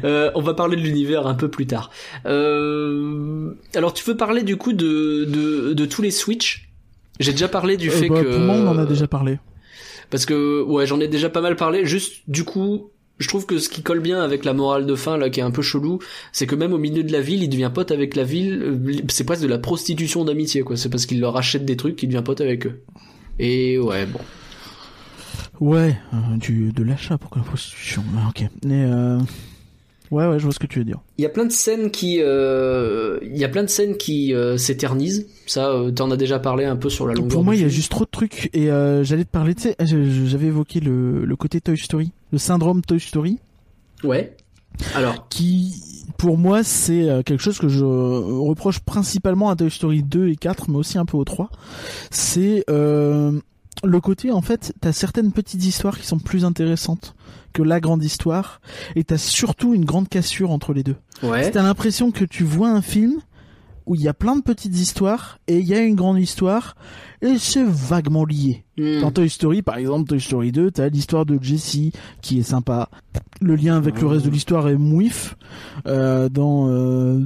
Euh, on va parler de l'univers un peu plus tard. Euh, alors tu veux parler du coup de, de, de tous les Switch? J'ai déjà parlé du Euh, fait bah, que... Pour moi, on en a déjà parlé. Parce que ouais, j'en ai déjà pas mal parlé. Juste du coup, je trouve que ce qui colle bien avec la morale de fin là, qui est un peu chelou, c'est que même au milieu de la ville, il devient pote avec la ville. Euh, C'est presque de la prostitution d'amitié quoi. C'est parce qu'il leur achète des trucs qu'il devient pote avec eux. Et ouais, bon. Ouais, euh, du, de l'achat, pourquoi la prostitution? Ah, Ok. Mais euh... Ouais, ouais, je vois ce que tu veux dire. Il y a plein de scènes qui, euh, il y a plein de scènes qui euh, s'éternisent. Ça, euh, t'en as déjà parlé un peu sur la longueur. Pour moi, il y a juste trop de trucs. Et euh, j'allais te parler, tu sais, j'avais évoqué le, le côté Toy Story, le syndrome Toy Story. Ouais. Alors. qui pour moi c'est quelque chose que je reproche principalement à Toy Story 2 et 4 mais aussi un peu au 3 c'est le côté en fait t'as certaines petites histoires qui sont plus intéressantes que la grande histoire et t'as surtout une grande cassure entre les deux Ouais. t'as l'impression que tu vois un film où il y a plein de petites histoires et il y a une grande histoire et c'est vaguement lié Hmm. dans Toy Story, par exemple, Toy Story 2, t'as l'histoire de Jessie qui est sympa. Le lien avec le reste de l'histoire est mouif. Euh, dans, euh...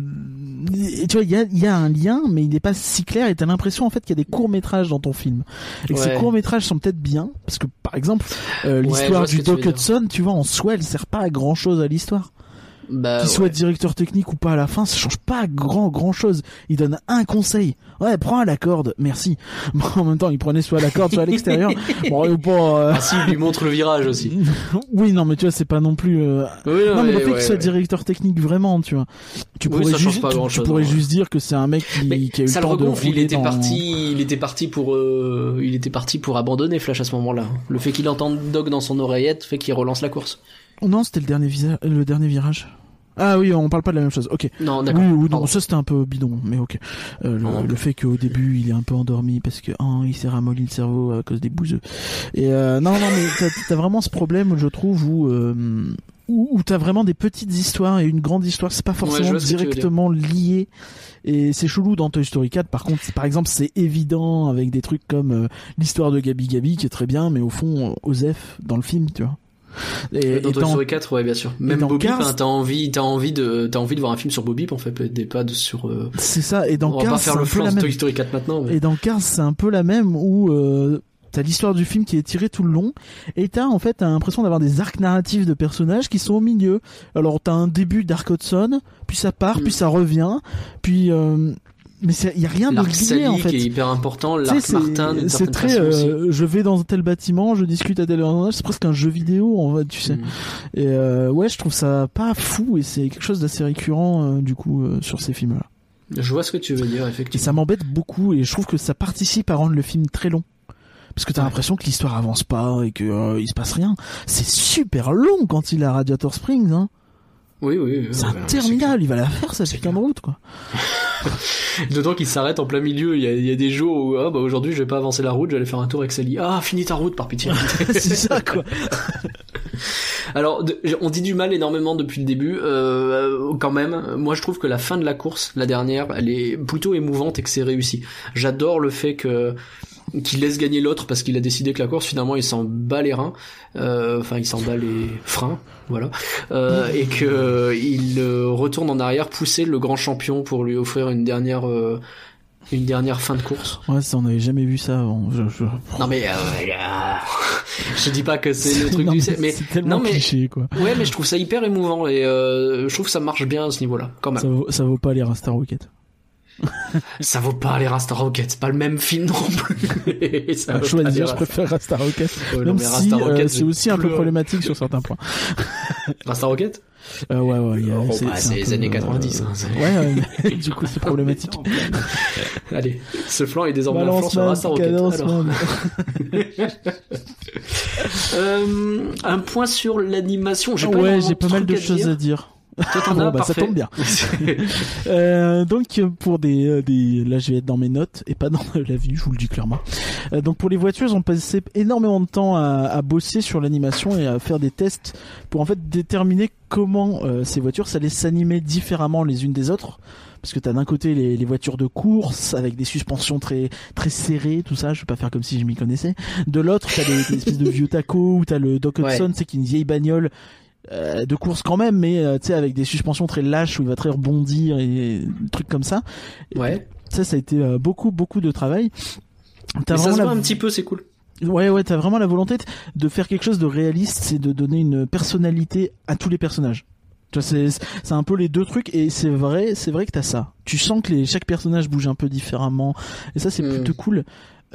et tu vois, il y a, il y a un lien, mais il n'est pas si clair. Et t'as l'impression en fait qu'il y a des courts métrages dans ton film. Et que ces courts métrages sont peut-être bien, parce que par exemple, euh, l'histoire du Doc. Hudson, tu vois, en soi, elle sert pas à grand chose à l'histoire. Bah, Qu'il ouais. soit directeur technique ou pas à la fin, ça change pas grand grand chose. Il donne un conseil. Ouais, prends à la corde, merci. Bon, en même temps, il prenait soit à la corde, soit à l'extérieur. bon, ou pas, euh, Ah si, il lui montre le virage aussi. oui, non, mais tu vois, c'est pas non plus. euh, Oui, Non, mais le fait ouais, qu'il soit ouais. directeur technique vraiment, tu vois. Tu Oui, pourrais ça juste, pas tu- grand-chose, tu pourrais hein, juste dire que c'est un mec qui, Mais qui a eu ça le le temps de il était dans- parti, il était parti pour, euh, il était parti pour abandonner Flash à ce moment-là. Le fait qu'il entende Dog dans son oreillette fait qu'il relance la course. Non, c'était le dernier visa... le dernier virage. Ah oui, on parle pas de la même chose. Ok. Non, Oui, d'accord. oui, non, Pardon. ça c'était un peu bidon, mais ok. Euh, Non. le, le fait qu'au début il est un peu endormi parce que oh, il s'est ramolli le cerveau à cause des bouseux. Et euh, non, non, mais t'as as vraiment ce problème, je trouve, où euh, où, où t'as vraiment des petites histoires et une grande histoire. C'est pas forcément directement lié. Et c'est chelou dans Toy Story 4. Par contre, par exemple, c'est évident avec des trucs comme euh, l'histoire de Gabi Gabi qui est très bien, mais au fond, euh, Osef dans le film, tu vois. Et, Dans Toy Story 4, ouais, bien sûr. Même Bobby, t'as envie, t'as envie de, t'as envie de voir un film sur Bobby, en fait, des pas de sur. euh, c'est ça. Et dans on va pas faire le peu flanc la de même. Toy Story 4 maintenant. Mais... Et dans Cars, c'est un peu la même où euh, t'as l'histoire du film qui est tirée tout le long et t'as en fait l'impression d'avoir des arcs narratifs de personnages qui sont au milieu. Alors t'as un début d'Arc Hudson, puis ça part, Mm. puis ça revient, puis euh, mais il y a rien de lié en fait. qui est hyper important, l'arc Martin c'est très euh, je vais dans tel bâtiment je discute à tel personnage c'est presque un jeu vidéo en fait tu sais Mm. et euh, ouais je trouve ça pas fou et c'est quelque chose d'assez récurrent euh, du coup euh, sur ces films là Je vois ce que tu veux dire, et effectivement. ça m'embête beaucoup et je trouve que ça participe à rendre le film très long parce que t'as Ouais. l'impression que l'histoire avance pas et que euh, il se passe rien c'est super long quand il est à Radiator Springs hein. Oui, oui. oui, c'est ouais, interminable il va la faire c'est putain de route quoi. D'autant qu'il s'arrête en plein milieu. Il y a, il y a des jours où, ah, bah, aujourd'hui, je vais pas avancer la route, aller faire un tour avec Sally. Ah, finis ta route, par pitié. c'est ça quoi Alors, on dit du mal énormément depuis le début. Euh, quand même, moi je trouve que la fin de la course, la dernière, elle est plutôt émouvante et que c'est réussi. J'adore le fait que qu'il laisse gagner l'autre parce qu'il a décidé que la course finalement il s'en bat les reins, Euh, enfin il s'en bat les freins, voilà, Euh, et que euh, il euh, retourne en arrière pousser le grand champion pour lui offrir une dernière euh, une dernière fin de course. ouais ça on avait jamais vu ça avant je, je... Non mais euh, je dis pas que c'est le truc Non, du mais mais tellement non mais cliché quoi Ouais, mais je trouve ça hyper émouvant et euh, je trouve que ça marche bien à ce niveau-là, quand même. ça vaut, ça vaut pas les Star Rocket Ça vaut pas les Rasta Rocket, c'est pas le même film non plus. ça à choisir, je préfère Rasta Rocket. Ouais, Même mais si Rasta euh, c'est aussi un peu problématique sur certains points. Rasta Rocket Euh, ouais, ouais, Oh, c'est bah, les années euh, 90, hein, c'est- ouais, mais du coup, c'est problématique. Allez, ce flanc est désormais un flanc sur Rasta Rocket. Alors, euh, un point sur l'animation. J'ai pas Ouais, j'ai pas mal de choses à dire. Toi, t'en Bon, as, bah, ça tombe bien. Euh, donc pour des, euh, des là je vais être dans mes notes et pas dans la vie je vous le dis clairement Euh, donc pour les voitures ils ont passé énormément de temps à, à bosser sur l'animation et à faire des tests pour en fait déterminer comment euh, ces voitures ça allait s'animer différemment les unes des autres parce que t'as d'un côté les, les voitures de course avec des suspensions très très serrées tout ça je vais pas faire comme si je m'y connaissais de l'autre t'as des, des espèces de vieux tacos ou t'as le Doc Ouais. Hudson c'est qui est une vieille bagnole euh, de course quand même, mais euh, tu sais avec des suspensions très lâches où il va très rebondir et trucs comme ça. Ouais. Ça, ça a été euh, beaucoup beaucoup de travail. Ça se voit un petit peu, c'est cool. Ouais ouais, t'as vraiment la volonté de faire quelque chose de réaliste, c'est de donner une personnalité à tous les personnages. Tu vois, c'est un peu les deux trucs et c'est vrai, c'est vrai que t'as ça. Tu sens que les chaque personnage bouge un peu différemment et ça c'est Hmm. plutôt cool.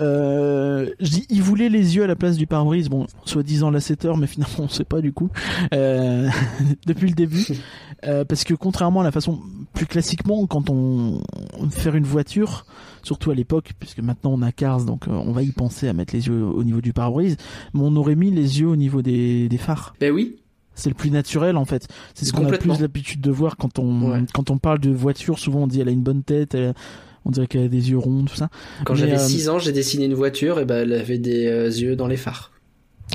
Euh, je dis, il voulait les yeux à la place du pare-brise. Bon, soi-disant l'assetteur, mais finalement on sait pas du coup. Euh, depuis le début, Euh, parce que contrairement à la façon plus classiquement, quand on, faire une voiture, surtout à l'époque, puisque maintenant on a Cars, donc euh, on va y penser à mettre les yeux au niveau du pare-brise, mais on aurait mis les yeux au niveau des, des phares. Ben oui. C'est le plus naturel en fait. C'est ce qu'on a plus l'habitude de voir quand on Ouais. quand on parle de voiture. Souvent on dit elle a une bonne tête, elle- on dirait qu'elle a des yeux ronds, tout ça. Quand j'avais euh, 6 ans, j'ai dessiné une voiture et ben elle avait des euh, yeux dans les phares.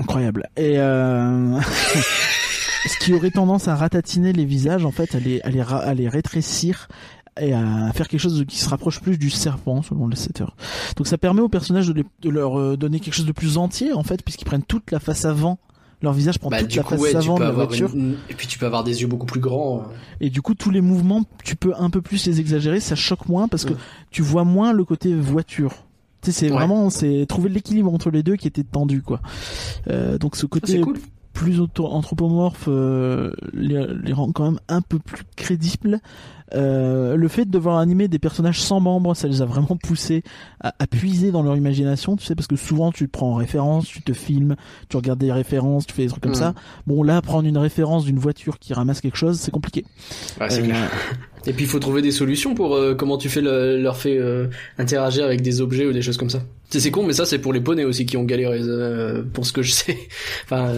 Incroyable. Et euh... ce qui aurait tendance à ratatiner les visages, en fait, à les, à les, ra- à les rétrécir et à faire quelque chose qui se rapproche plus du serpent, selon le setter. Donc ça permet aux personnages de, les- de leur euh, donner quelque chose de plus entier, en fait, puisqu'ils prennent toute la face avant. Leur visage prend Bah, toute la coup, ouais, avant de la voiture. une... Et puis tu peux avoir des yeux beaucoup plus grands. euh. Et du coup, tous les mouvements, tu peux un peu plus les exagérer, ça choque moins parce que Ouais. tu vois moins le côté voiture. Tu sais, c'est Ouais. vraiment, c'est trouver l'équilibre entre les deux qui était tendu, quoi. Euh, donc ce côté plus anthropomorphe euh, les, les rend quand même un peu plus crédibles. Euh, le fait de devoir animer des personnages sans membres, ça les a vraiment poussés à, à puiser dans leur imagination, tu sais, parce que souvent tu prends en référence, tu te filmes, tu regardes des références, tu fais des trucs comme Mm. ça. Bon, là, prendre une référence d'une voiture qui ramasse quelque chose, c'est compliqué. C'est Euh. Et puis il faut trouver des solutions pour euh, comment tu fais le- leur fait euh, interagir avec des objets ou des choses comme ça. C'est c'est con, mais ça c'est pour les poneys aussi qui ont galéré euh, pour ce que je sais. enfin, euh,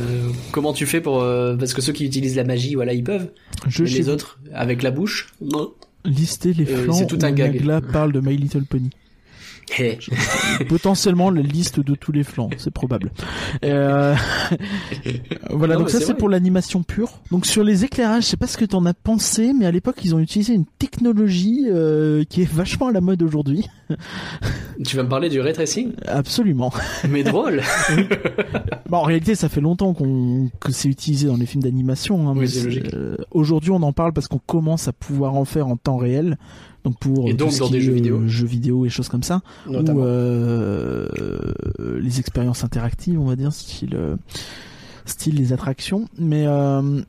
comment tu fais pour euh, parce que ceux qui utilisent la magie, voilà, ils peuvent. Je Mais les autres avec la bouche, non. lister les Euh, flancs c'est tout où un gag. Nagla parle de My Little Pony. Potentiellement la liste de tous les flancs, c'est probable. Euh, voilà, Non, donc ça c'est pour l'animation pure. Donc sur les éclairages, je sais pas ce que t'en as pensé, mais à l'époque ils ont utilisé une technologie euh, qui est vachement à la mode aujourd'hui. tu vas me parler du ray tracing? Absolument. Mais drôle Bon, en réalité, ça fait longtemps qu'on que c'est utilisé dans les films d'animation. Hein, Oui, euh, Aujourd'hui, on en parle parce qu'on commence à pouvoir en faire en temps réel. Donc pour Et donc dans des jeux euh, vidéo. jeux vidéo et choses comme ça, Notamment. ou euh, les expériences interactives, on va dire, style euh, style les attractions. Mais euh,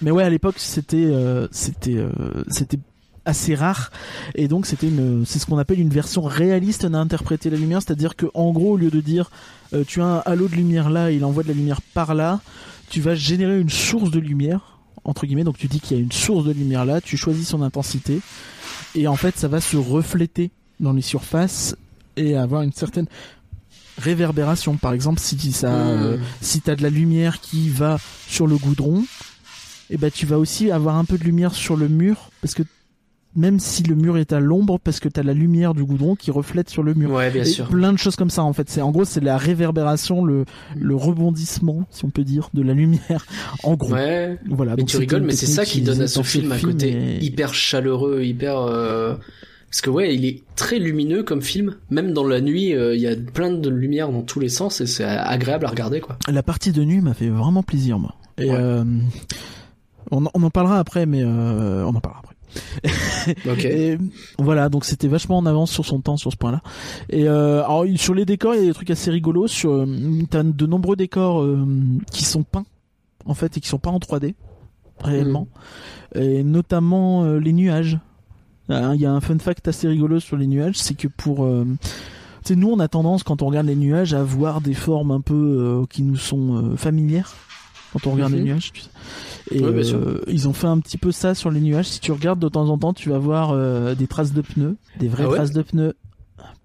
mais ouais, à l'époque, c'était euh, c'était c'était assez rare et donc c'était une c'est ce qu'on appelle une version réaliste d'interpréter la lumière c'est-à-dire que en gros au lieu de dire tu as un halo de lumière là il envoie de la lumière par là tu vas générer une source de lumière entre guillemets donc tu dis qu'il y a une source de lumière là tu choisis son intensité et en fait ça va se refléter dans les surfaces et avoir une certaine réverbération. Par exemple si ça euh, si t'as de la lumière qui va sur le goudron et ben tu vas aussi avoir un peu de lumière sur le mur parce que même si le mur est à l'ombre parce que t'as la lumière du goudron qui reflète sur le mur Ouais, bien et sûr. plein de choses comme ça en fait c'est en gros c'est la réverbération le le rebondissement si on peut dire de la lumière en gros Ouais. voilà Mais tu rigoles, mais c'est ça qui donne à dans film un côté et- hyper chaleureux, hyper. euh, Parce que ouais, il est très lumineux comme film. Même dans la nuit, euh, il y a plein de lumière dans tous les sens et c'est agréable à regarder quoi. la partie de nuit m'a fait vraiment plaisir moi et Ouais. euh, on, en- on en parlera après mais euh, on en parlera après Et voilà, donc c'était vachement en avance sur son temps sur ce point-là. Et euh, alors sur les décors, il y a des trucs assez rigolos. Sur, euh, t'as de nombreux décors euh, qui sont peints en fait et qui sont pas en 3D réellement, et notamment les nuages. Il y a un fun fact assez rigolo sur les nuages, c'est que pour tu sais, nous on a tendance quand on regarde les nuages à voir des formes un peu qui nous sont familières quand on regarde Mhm. les nuages. tu sais. Et Ouais, euh, ils ont fait un petit peu ça sur les nuages. Si tu regardes de temps en temps, tu vas voir euh, des traces de pneus, des vraies Ah ouais traces de pneus.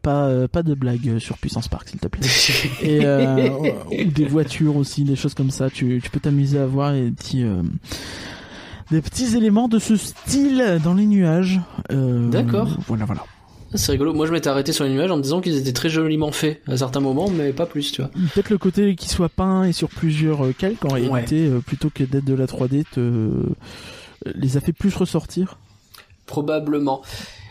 Pas euh, pas de blagues euh, sur Puissance Park, s'il te plaît. Et euh, ou des voitures aussi, des choses comme ça. Tu tu peux t'amuser à voir des petits euh, des petits éléments de ce style dans les nuages. Euh, D'accord. Voilà, voilà. C'est rigolo. Moi, je m'étais arrêté sur les nuages en me disant qu'ils étaient très joliment faits à certains moments, mais pas plus, tu vois. Peut-être le côté qui soit peint et sur plusieurs euh, calques en réalité, euh, plutôt que d'être de la 3D, te euh, les a fait plus ressortir. Probablement.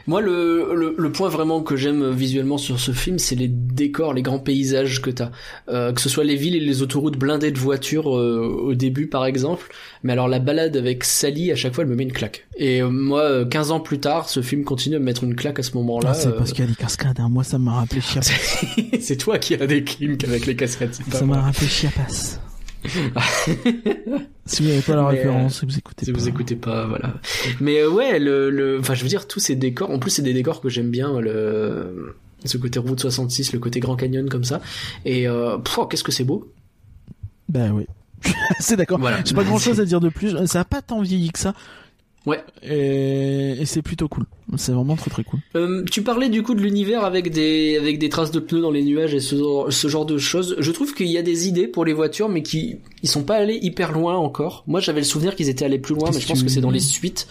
Moi, le, le, le point vraiment que j'aime visuellement sur ce film, c'est les décors, les grands paysages que t'as. Euh, que ce soit les villes et les autoroutes blindées de voitures euh, au début, par exemple. Mais alors, la balade avec Sally, à chaque fois, elle me met une claque. Et euh, moi, euh, 15 ans plus tard, ce film continue à me mettre une claque à ce moment-là. Ah, c'est euh, parce qu'il y a des cascades. Hein. Moi, ça m'a rappelé Chiapas. c'est toi qui as des kinks avec les cascades, ça m'a rappelé Chiapas. si vous n'avez pas la Mais, référence, vous écoutez Si pas. vous écoutez pas, voilà. Mais euh, ouais, le, le, enfin, je veux dire, tous ces décors, en plus, c'est des décors que j'aime bien, le, ce côté route 66, le côté Grand Canyon comme ça. Et, euh, pff, qu'est-ce que c'est beau. Bah oui. c'est d'accord. Voilà. J'ai pas grand chose à dire de plus. Ça a pas tant vieilli que ça. Ouais. Et, et c'est plutôt cool. C'est vraiment très très cool. Euh, tu parlais du coup de l'univers avec des avec des traces de pneus dans les nuages et ce, genre- ce genre de choses. Je trouve qu'il y a des idées pour les voitures, mais qui ils sont pas allés hyper loin encore. Moi, j'avais le souvenir qu'ils étaient allés plus loin, mais je pense que c'est dans les suites.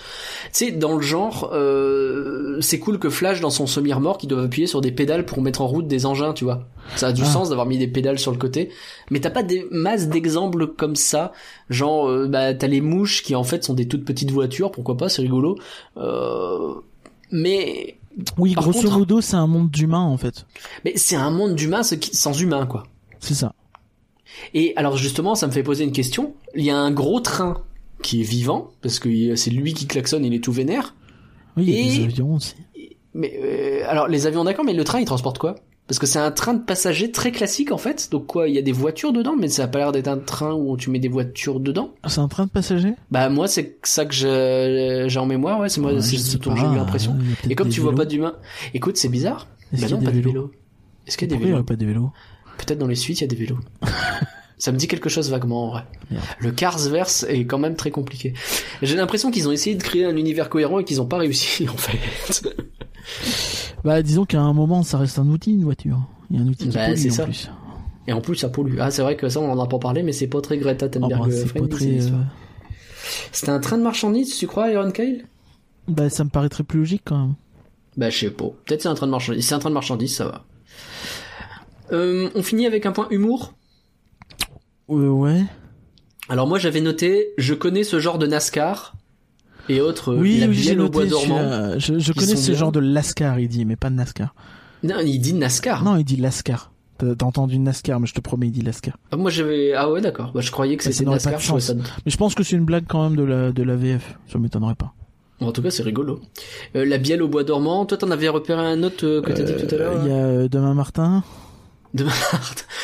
Tu sais, dans le genre, euh, c'est cool que Flash dans son semi-remorque, il doit appuyer sur des pédales pour mettre en route des engins, tu vois. Ça a du Ah. sens d'avoir mis des pédales sur le côté, mais t'as pas des masses d'exemples comme ça. Genre, euh, bah t'as les mouches qui en fait sont des toutes petites voitures, pourquoi pas, c'est rigolo. Euh, mais Oui, Par grosso contre- modo, c'est un monde d'humains en fait. mais c'est un monde d'humains sans humains, quoi. C'est ça. Et alors justement, ça me fait poser une question. Il y a un gros train qui est vivant, parce que c'est lui qui klaxonne, il est tout vénère. Oui, il y a Et- des avions aussi. Mais euh, alors les avions d'accord, mais le train il transporte quoi? Parce que c'est un train de passagers très classique en fait. Donc quoi, il y a des voitures dedans, mais ça a pas l'air d'être un train où tu mets des voitures dedans. C'est un train de passagers? Bah moi c'est ça que j'ai en mémoire, ouais, c'est moi Ouais, c'est ce dont j'ai eu l'impression. Et comme tu vois vélos. pas d'humains, écoute c'est bizarre. Bah qu'il y a non, des pas de vélos vélos. Est-ce qu'il y a des Pourquoi il y vélos aurait pas des vélos? Peut-être dans les suites, il y a des vélos. Ça me dit quelque chose vaguement en vrai. Le Carsverse est quand même très compliqué. J'ai l'impression qu'ils ont essayé de créer un univers cohérent et qu'ils ont pas réussi en fait. Bah, disons qu'à un moment, ça reste un outil, une voiture. Il y a un outil qui Bah, pollue en ça. plus. Et en plus ça pollue. Ah c'est vrai que ça on en a pas parlé mais c'est pas très Greta Ah, Thunberg bah, c'est pas très. euh, C'était un train de marchandises, tu crois Iron Kyle? Bah, ça me paraîtrait plus logique quand même. Bah, je sais pas. Peut-être c'est un train de marchandises. C'est un train de marchandises, ça va. Euh, on finit avec un point humour? Euh, ouais. Alors moi j'avais noté, je connais ce genre de NASCAR et autres. euh, Oui, la oui, j'ai au bois dormant. Je, connais ce bien. genre de Lascar, il dit, mais pas de NASCAR. Non, il dit NASCAR. Non, il dit Lascar. T'as entendu NASCAR, mais je te promets, il dit Lascar. Ah, moi j'avais. Ah ouais d'accord. Bah, je croyais que c'était NASCAR. Je ça. Mais je pense que c'est une blague quand même de la, de la VF. Ça m'étonnerait pas. En tout cas c'est rigolo. Euh, la bielle au bois dormant. Toi t'en avais repéré un autre euh, que t'as dit tout à l'heure. Il y a euh, Demain Martin. De Marthe.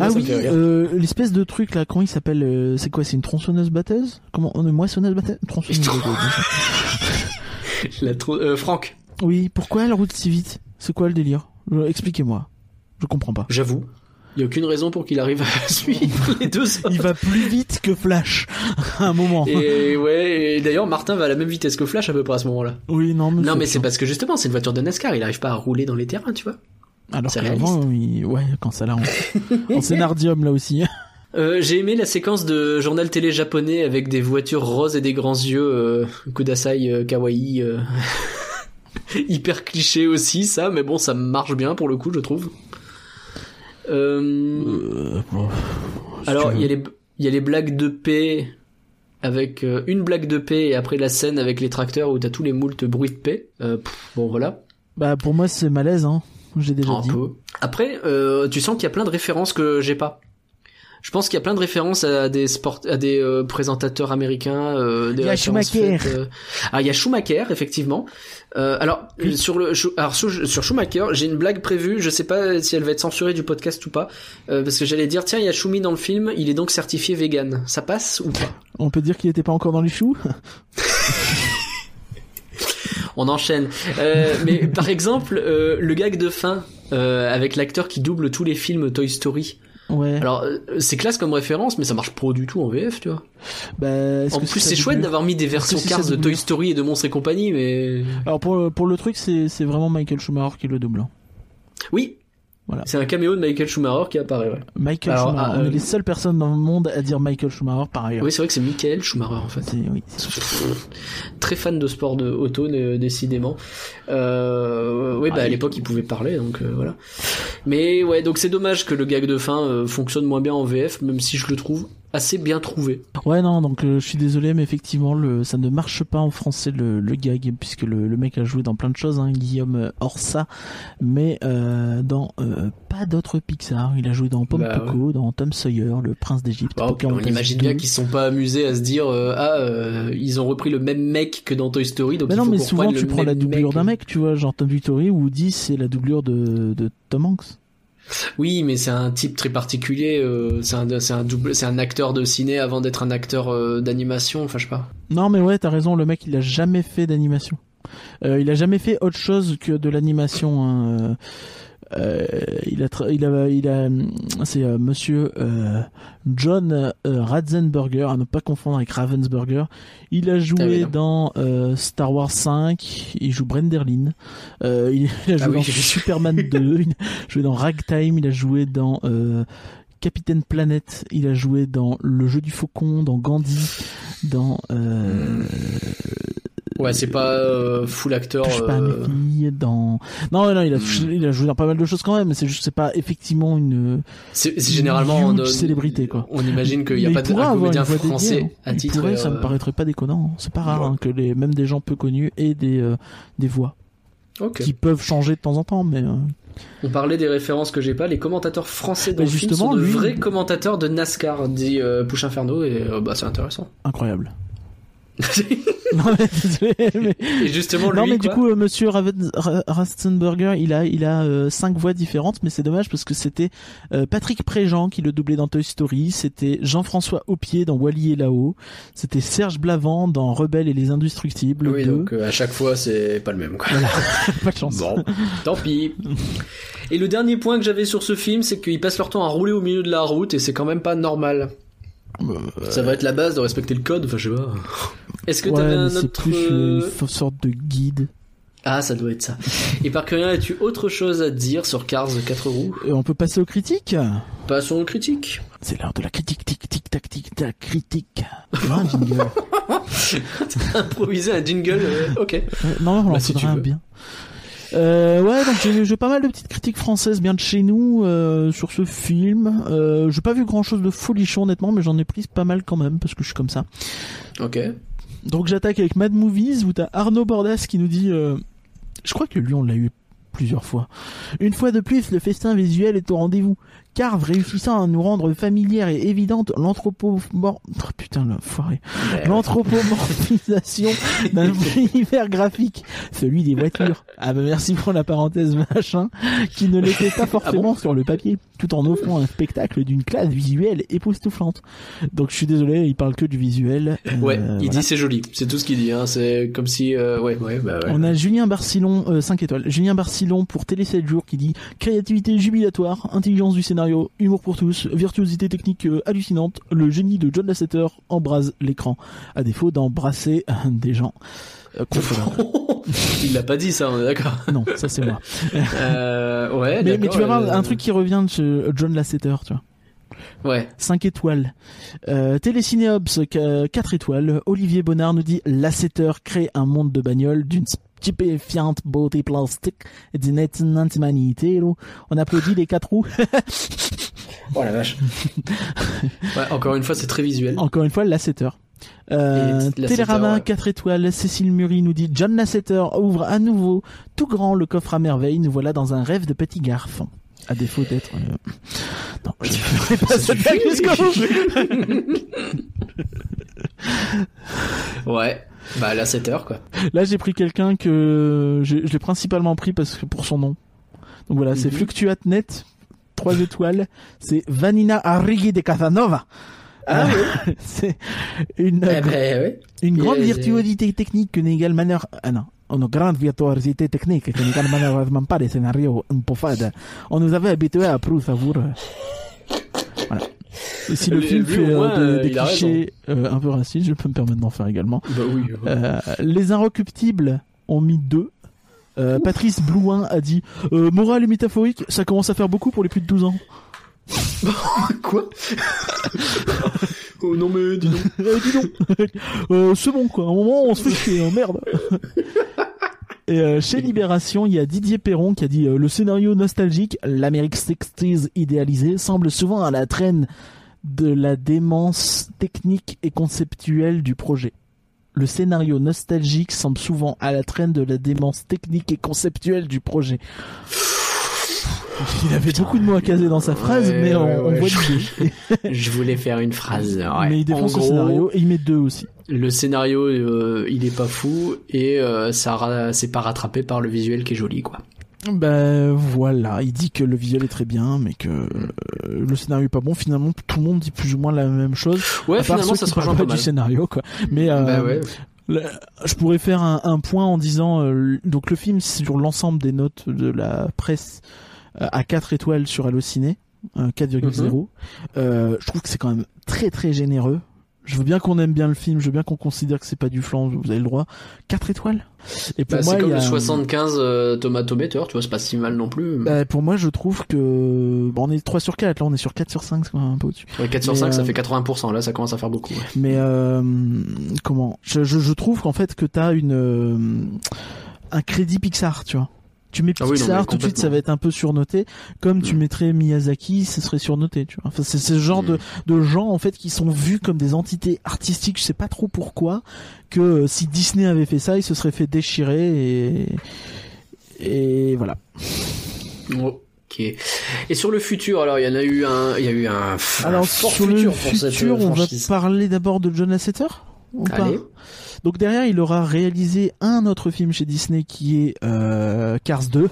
Ah oui, euh, l'espèce de truc là, comment il s'appelle euh, C'est quoi C'est une tronçonneuse batteuse Comment Une moissonneuse batteuse Tronçonneuse batteuse. La euh, Franck, Oui, pourquoi elle roule si vite? C'est quoi le délire? Euh, Expliquez-moi. Je comprends pas. j'avoue. Il y a aucune raison pour qu'il arrive à suivre les deux autres. Il va plus vite que Flash à un moment. Et ouais, et d'ailleurs Martin va à la même vitesse que Flash à peu près à ce moment-là. Oui, non, mais Non mais c'est parce que justement c'est une voiture de NASCAR, il arrive pas à rouler dans les terrains, tu vois. Alors c'est qu'avant, oui, ouais, quand ça l'a en, en scénardium là aussi. Euh, j'ai aimé la séquence de journal télé japonais avec des voitures roses et des grands yeux, euh, kudasai euh, kawaii, euh, hyper cliché aussi ça, mais bon ça marche bien pour le coup je trouve. Euh, Euh, bon, si alors il y a les il y a les blagues de paix avec euh, une blague de paix et après la scène avec les tracteurs où t'as tous les moultes bruits de paix. Euh, pff, bon voilà. Bah pour moi c'est malaise, hein. J'ai déjà Un dit. peu. Après, euh, tu sens qu'il y a plein de références que j'ai pas. Je pense qu'il y a plein de références à des sport, à des euh, présentateurs américains. Euh, des Il y a Schumacher. faites, euh, Ah, il y a Schumacher effectivement. Euh, alors Oui. sur le, alors sur, sur Schumacher, j'ai une blague prévue. Je sais pas si elle va être censurée du podcast ou pas, euh, parce que j'allais dire tiens, il y a Schumi dans le film. Il est donc certifié vegan. Ça passe ou pas? On peut dire qu'il était pas encore dans les choux? On enchaîne. Euh, mais par exemple, euh, le gag de fin euh, avec l'acteur qui double tous les films Toy Story. Ouais. Alors, euh, c'est classe comme référence, mais ça marche pas du tout en VF, tu vois. bah, En plus, c'est chouette d'avoir mis des versions sa de Toy Story et de Monstres et compagnie, mais Alors pour, pour le truc, c'est c'est vraiment Michael Schumacher qui le double. hein. oui. Voilà. C'est un caméo de Michael Schumacher qui apparaît, ouais. Michael Alors, Schumacher. ah, On euh, est les seules personnes dans le monde à dire Michael Schumacher par ailleurs. Oui, c'est vrai que c'est Michael Schumacher, en fait. Oui. Très fan de sport de auto, euh, décidément. Euh, oui, bah, Ah, à l'époque, il pouvait parler, donc euh, voilà. Mais ouais, donc c'est dommage que le gag de fin euh, fonctionne moins bien en VF, même si je le trouve assez bien trouvé. Ouais, non, donc euh, je suis désolé, mais effectivement, le, ça ne marche pas en français le, le gag, puisque le, le mec a joué dans plein de choses, hein, Guillaume Orsa, mais euh, dans euh, pas d'autres Pixar. Il a joué dans Pom Bah, Poco, dans Tom Sawyer, Le Prince d'Égypte. Puis on imagine 2. bien qu'ils sont pas amusés à se dire ah ils ont repris le même mec que dans Toy Story donc il non, faut mais souvent tu prends la doublure d'un mec, tu vois, genre Tom Vittori ou Woody, c'est la doublure de, de Tom Hanks. Oui, mais c'est un type très particulier. euh, c'est un, double, c'est un acteur de ciné avant d'être un acteur euh, d'animation. Enfin, je pas. Non, mais ouais, t'as raison, le mec, il a jamais fait d'animation. Euh, il a jamais fait autre chose que de l'animation. hein. Euh, il a, il a, il a, c'est euh, Monsieur euh, John euh, Ratzenberger, à ne pas confondre avec Ravensburger. Il a Ah joué non. dans euh, Star Wars 5. Il joue Brenderlin. Euh, il, a joué Ah oui, dans. Superman 2. Il a joué dans Ragtime. Il a joué dans euh, Capitaine Planète. Il a joué dans Le Jeu du Faucon, dans Gandhi, dans euh, Ouais, c'est pas euh, full acteur. touche pas euh, dans non non il a Hmm. il a joué dans pas mal de choses quand même mais c'est juste c'est pas effectivement une c'est généralement on, célébrité, quoi. On imagine qu'il y a Mais pas de un comédien une voix dédiée, français hein. à Il titre. pourrait, ça euh, me paraîtrait pas déconnant c'est pas rare ouais. hein, que les même des gens peu connus aient des des voix Ok. qui peuvent changer de temps en temps mais On parlait des références que j'ai pas. Les commentateurs français dans le film justement, sont de lui- vrais commentateurs de NASCAR, dit euh, Push Inferno, et euh, bah c'est intéressant. incroyable non mais, désolé, mais- et justement, lui, non mais du coup euh, Monsieur Raven- Rastenberger il a il a euh, cinq voix différentes mais c'est dommage parce que c'était euh, Patrick Préjean qui le doublait dans Toy Story c'était Jean-François Aupier dans Wally et là-haut c'était Serge Blavant dans Rebelle et les Indestructibles oui, 2. donc euh, à chaque fois c'est pas le même. Quoi. pas de chance Bon, tant pis. Et le dernier point que j'avais sur ce film, c'est qu'ils passent leur temps à rouler au milieu de la route et c'est quand même pas normal. Ça va être la base de respecter le code, enfin je sais pas. Est-ce que ouais, t'avais un autre... plus une euh, sorte de guide Ah, ça doit être ça. Et par curieux, as-tu autre chose à dire sur Cars 4 roues? Et on peut passer aux critiques? Passons aux critiques. c'est l'heure de la critique tic tic tac tic tac critique un jingle Improviser un jingle, euh, ok. Euh, non, on Bah, si un bien. Euh, ouais, donc j'ai pas mal de petites critiques françaises bien de chez nous euh, sur ce film. Euh, j'ai pas vu grand chose de folichon honnêtement, mais j'en ai pris pas mal quand même parce que je suis comme ça. Ok. Donc j'attaque avec Mad Movies où t'as Arnaud Bordas qui nous dit, euh, je crois que lui on l'a eu plusieurs fois. Une fois de plus, le festin visuel est au rendez-vous. Carve réussissant à nous rendre familière et évidente. Oh, putain. L'anthropomorphisation d'un univers graphique, celui des voitures. Ah bah merci pour la parenthèse machin, qui ne l'était pas forcément sur le papier, tout en offrant un spectacle d'une classe visuelle époustouflante. Donc je suis désolé, il parle que du visuel. Euh, Ouais, il voilà. dit c'est joli. C'est tout ce qu'il dit. Hein. C'est comme si, euh, ouais, ouais, bah ouais. On a Julien Barcillon, euh, 5 étoiles. Julien Barcillon pour Télé 7 jours qui dit créativité jubilatoire, intelligence du scénario, humour pour tous, virtuosité technique euh, hallucinante, le génie de John Lasseter embrase l'écran, à défaut d'embrasser euh, des gens. Euh, il l'a pas dit ça, on est d'accord. non, ça c'est moi. Euh, ouais, Mais, tu vas voir euh, un truc qui revient de John Lasseter, tu vois. Ouais. 5 étoiles. Euh, Télécinéops, 4 étoiles. Olivier Bonnard nous dit Lasseter crée un monde de bagnole d'une stupéfiante beauté plastique et d'une étonnante humanité. là. On applaudit les quatre roues. Oh la vache. ouais, encore une fois, c'est très visuel. Encore une fois, Lasseter. Euh, Télérama, ouais. 4 étoiles. Cécile Muri nous dit John Lasseter ouvre à nouveau tout grand le coffre à merveille. Nous voilà dans un rêve de petit garçon. À défaut d'être... euh, Non, je ne ferai pas cette blague jusqu'au bout. Ouais. Bah là, 7 heures quoi. Là, j'ai pris quelqu'un que je, je l'ai principalement pris parce que pour son nom. Donc voilà, c'est Mhm. FluctuateNet, 3 étoiles. C'est Vanina Arrighi de Casanova. Ah Euh, c'est une, Eh ben une grande est- virtuosité technique que n'égale manière... Ah non. Une grande virtuosité technique que n'égale malheureusement pas des scénarios un peu fades. On nous avait habitués à plus savoureux. Voilà. Et si le film lui, fait au euh, moins, des, euh, des a clichés euh, un peu racistes, je peux me permettre d'en faire également. Bah oui. Euh, les inrecuptibles ont mis deux. Patrice Blouin a dit morale et métaphorique, ça commence à faire beaucoup pour les plus de 12 ans. Quoi? Oh non mais dis donc. Eh, dis donc. Euh, c'est bon quoi, à un moment on se fait chier, hein, merde. Et euh, chez Libération, il y a Didier Perron qui a dit euh, le scénario nostalgique, l'Amérique 60s idéalisée, semble souvent à la traîne de la démence technique et conceptuelle du projet. Le scénario nostalgique semble souvent à la traîne de la démence technique et conceptuelle du projet. Il avait beaucoup de mots à caser dans sa phrase, Ouais, mais on, ouais, on voit l'idée. Je voulais faire une phrase. Mais il le gros, scénario et il met deux aussi. Le scénario, euh, il est pas fou et euh, ça c'est pas rattrapé par le visuel qui est joli quoi. Ben voilà, il dit que le visuel est très bien, mais que euh, le scénario est pas bon. Finalement, tout le monde dit plus ou moins la même chose. Ouais, à part finalement ceux ça qui se rejoint pas mal. du scénario, quoi. Mais euh, Bah ouais. le- je pourrais faire un, un point en disant euh, donc le film sur l'ensemble des notes de la presse à 4 étoiles sur Allociné, euh, 4,0. Mhm. Euh, je trouve que c'est quand même très très généreux. Je veux bien qu'on aime bien le film, je veux bien qu'on considère que c'est pas du flan, vous avez le droit. 4 étoiles. Et pour Bah, moi, c'est il comme y a- le 75 euh, Tomatometer, tu vois, c'est pas si mal non plus. Bah, pour moi, je trouve que bon, on est 3 sur 4, là on est sur 4 sur 5, c'est quand même un peu au-dessus. Ouais, 4 sur mais, 5, ça euh, fait 80%. Là, ça commence à faire beaucoup. ouais. Mais euh, comment? Je, je, je trouve qu'en fait que t'as une euh, un crédit Pixar, tu vois. Tu mets Ah oui, non, Pixar, tout de suite ça va être un peu surnoté, comme tu Mm. mettrais Miyazaki, ce serait surnoté, tu vois. Enfin, c'est ce genre Mm. de, de gens en fait qui sont vus comme des entités artistiques, je sais pas trop pourquoi, que euh, si Disney avait fait ça, il se serait fait déchirer et et voilà. Ok. Et sur le futur, alors il y en a eu un, il y a eu un, un Alors fort sur futur le pour futur, on va parler d'abord de John Lasseter. ou pas? Allez. Donc derrière, il aura réalisé un autre film chez Disney qui est euh, Cars 2.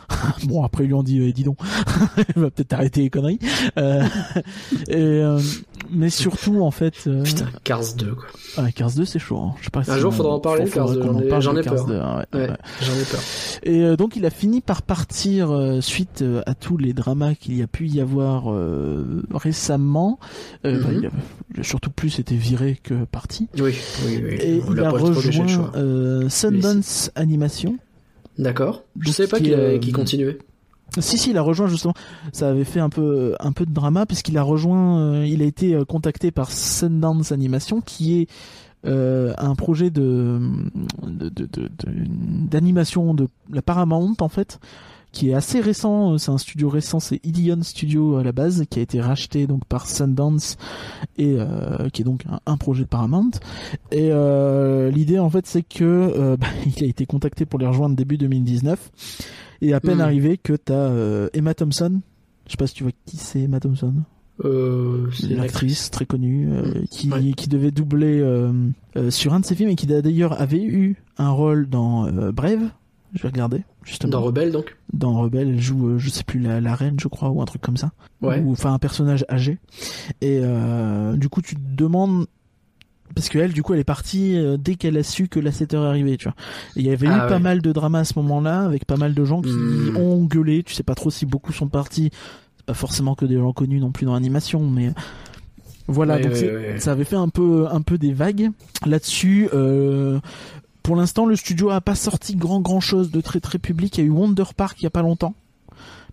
bon, après ils lui ont dit, eh, dis donc, il va peut-être arrêter les conneries. Euh, euh, mais surtout, en fait, euh, Putain, Cars 2 quoi. ouais, Cars 2 c'est chaud. Hein. Je sais pas Un si jour, on- faudra en parler, Cars 2, qu'on en j'en ai- parle j'en de ai Cars peur. 2, hein, ouais, Ouais, ouais. j'en ai peur. Et euh, donc il a fini par partir euh, suite euh, à tous les dramas qu'il y a pu y avoir euh, récemment. Euh, bah, Mhm. il a, a surtout plus été viré que parti. Oui, oui, oui. Et On il a le rejoint euh, Sundance Animation. D'accord. Je savais pas qui qu'il qu'il continuait. Si si, il a rejoint justement. Ça avait fait un peu un peu de drama puisqu'il a rejoint. euh, il a été euh, contacté par Sundance Animation, qui est euh, un projet de de- de- de- de- d'animation de, la Paramount en fait qui est assez récent, c'est un studio récent, c'est Ilion Studio à la base, qui a été racheté donc par Sundance et euh, qui est donc un, un projet de Paramount. Et euh, l'idée en fait c'est que euh, bah, il a été contacté pour les rejoindre début 2019 et à peine Hmm. arrivé que t'as euh, Emma Thompson. Je sais pas si tu vois qui c'est Emma Thompson. Euh, c'est Une actrice très connue euh, qui, Ouais. qui devait doubler euh, euh, sur un de ses films et qui d'ailleurs avait eu un rôle dans Brave. Je vais regarder justement. Dans Rebelle, donc. Dans Rebelle, elle joue, je sais plus, la, la reine, je crois, ou un truc comme ça. Ouais. Ou enfin un personnage âgé. Et du coup, tu te demandes parce que elle, du coup, elle est partie euh, dès qu'elle a su que la 7 heure est arrivée, tu vois. Il y avait Ah eu ouais. pas mal de drama à ce moment-là, avec pas mal de gens qui Hmm. ont gueulé. Tu sais pas trop si beaucoup sont partis. C'est pas forcément que des gens connus non plus dans l'animation, mais voilà. Ouais, donc ouais. ça avait fait un peu, un peu des vagues là-dessus. Euh, pour l'instant, le studio a pas sorti grand grand chose de très très public. Il y a eu Wonder Park il y a pas longtemps.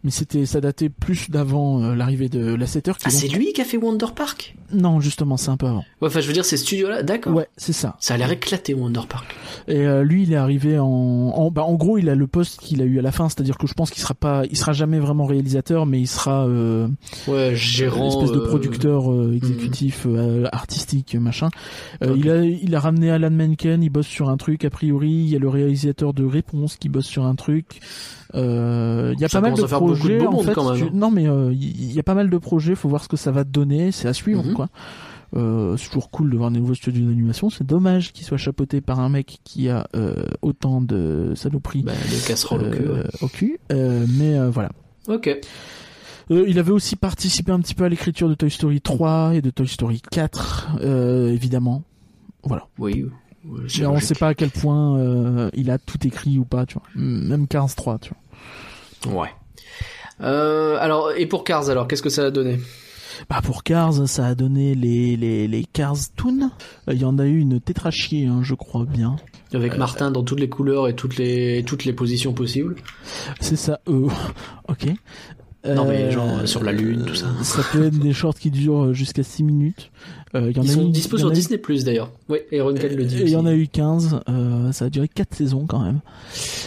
Mais c'était, ça datait plus d'avant euh, l'arrivée de la 7 heures. qui Ah, c'est lui qui a fait Wonder Park? Non, justement, c'est un peu avant. Ouais, enfin, je veux dire, ces studios-là, d'accord. Ouais, c'est ça. Ça a l'air éclaté, Wonder Park. Et euh, lui, il est arrivé en, en, bah, en gros, il a le poste qu'il a eu à la fin, c'est-à-dire que je pense qu'il sera pas, il sera jamais vraiment réalisateur, mais il sera euh, Ouais, gérant. une espèce de euh, producteur euh, exécutif, euh, artistique, machin. Euh, Ok. Il a, il a ramené Alan Menken, il bosse sur un truc a priori. Il y a le réalisateur de Réponse qui bosse sur un truc. Euh, Il y a pas mal de projets en fait. quand même. tu- Non mais euh, il y a pas mal de projets. Faut voir ce que ça va donner. C'est à suivre Mhm. quoi. Euh, c'est toujours cool de voir des nouveaux studios d'animation. C'est dommage qu'il soit chapeauté par un mec qui a euh, autant de saloperies Bah, de casserole au cul. ouais. au cul. Mais voilà. Ok. Il avait aussi participé un petit peu à l'écriture de Toy Story 3 et de Toy Story 4, euh, évidemment. Voilà. Oui. Mais on logique. sait pas à quel point il a tout écrit ou pas, tu vois. Même 15-3, tu vois. Ouais. Euh, alors, et pour Cars, alors, qu'est-ce que ça a donné? Bah pour Cars, ça a donné les, les, les Cars Toon. Euh, Il y en a eu une tétrachier, hein, je crois bien. Avec Martin dans toutes les couleurs et toutes les, toutes les positions possibles. C'est ça, euh, ok. Non, mais Euh, genre, euh, sur la Lune, tout ça. Ça peut être des shorts qui durent jusqu'à 6 minutes. Euh, y en Ils a sont eu- dispo il y en sur a eu- Disney Plus d'ailleurs. Oui, et Ron Kane le dit. Il y en a eu 15, euh, ça a duré 4 saisons quand même.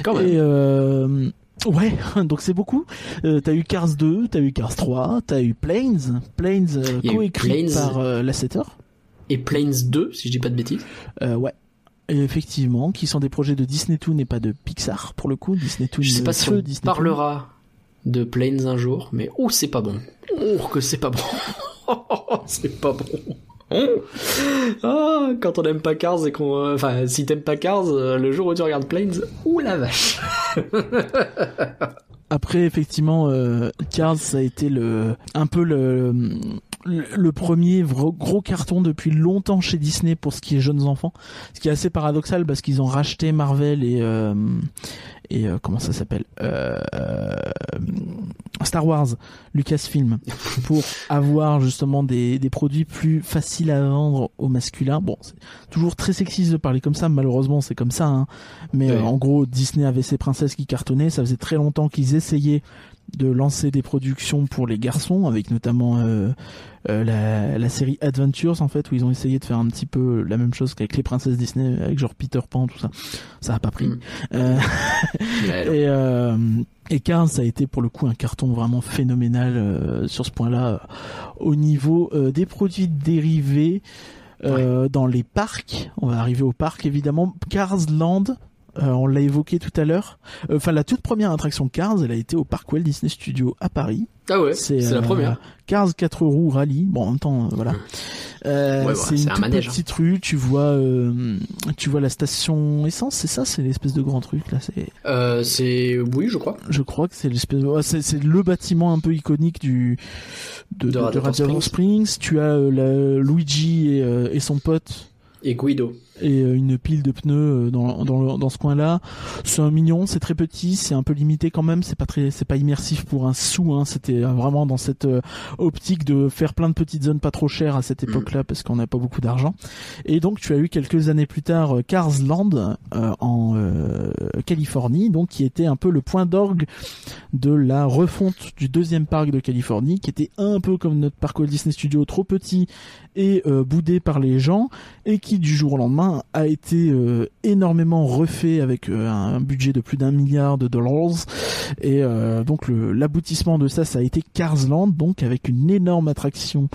Quand même. Et euh, ouais, donc c'est beaucoup. Euh, t'as eu Cars 2, t'as eu Cars 3, t'as eu Planes, Planes euh, coécrit Planes. par euh, Lasseter. Et Planes 2, si je dis pas de bêtises. Euh, ouais. Et effectivement, qui sont des projets de Disney Toon et pas de Pixar pour le coup. Disney Toon, Je sais pas si on Disney Toon. parlera de Planes un jour, mais oh, c'est pas bon. Oh, que c'est pas bon. c'est pas bon. Ah, quand on aime pas Cars et qu'on, euh, enfin, si t'aimes pas Cars, le jour où tu regardes Planes, ouh la vache. Après, effectivement, euh, Cars, ça a été le un peu le le, premier gros, gros carton depuis longtemps chez Disney pour ce qui est jeunes enfants. Ce qui est assez paradoxal parce qu'ils ont racheté Marvel et euh, et euh, comment ça s'appelle euh, Star Wars, Lucasfilm, pour avoir justement des, des produits plus faciles à vendre au masculin. Bon, c'est toujours très sexiste de parler comme ça, malheureusement c'est comme ça. Hein. Mais Ouais. euh, en gros, Disney avait ses princesses qui cartonnaient. Ça faisait très longtemps qu'ils essayaient de lancer des productions pour les garçons, avec notamment euh, euh, la, la série Adventures en fait, où ils ont essayé de faire un petit peu la même chose qu'avec les princesses Disney, avec genre Peter Pan, tout ça. Ça a pas pris. Mm. Euh, et, et Cars, ça a été pour le coup un carton vraiment phénoménal sur ce point-là, au niveau des produits dérivés dans les parcs. On va arriver au parc évidemment. Cars Land. Euh, on l'a évoqué tout à l'heure. Euh, Enfin, la toute première attraction Cars, elle a été au parc Walt Disney Studio à Paris. Ah ouais, c'est la euh, première. Cars 4 roues rallye. Bon, en même temps, euh, voilà. Ouais, ouais, c'est une un toute manège, hein. petite rue. Tu vois, tu vois la station essence. C'est ça, c'est l'espèce de grand truc là. C'est c'est, oui, je crois. je crois que c'est l'espèce de... c'est, le bâtiment un peu iconique du de, De de- de Radiator Radiator Springs. Tu as la- Luigi et, et son pote Et Guido. Et euh, une pile de pneus euh, dans dans, le- dans ce coin-là. C'est un mignon, c'est très petit, c'est un peu limité quand même. C'est pas très, c'est pas immersif pour un sou. Hein. C'était euh, vraiment dans cette optique de faire plein de petites zones pas trop chères à cette époque-là parce qu'on n'a pas beaucoup d'argent. Et donc tu as eu quelques années plus tard Cars Land euh, en euh, Californie, donc qui était un peu le point d'orgue de la refonte du deuxième parc de Californie, qui était un peu comme notre parc Walt Disney Studio, trop petit et euh, boudé par les gens, et qui du jour au lendemain a été euh, énormément refait avec euh, un budget de plus d'un milliard de dollars et euh, donc l'aboutissement de ça ça a été Carsland donc avec une énorme attraction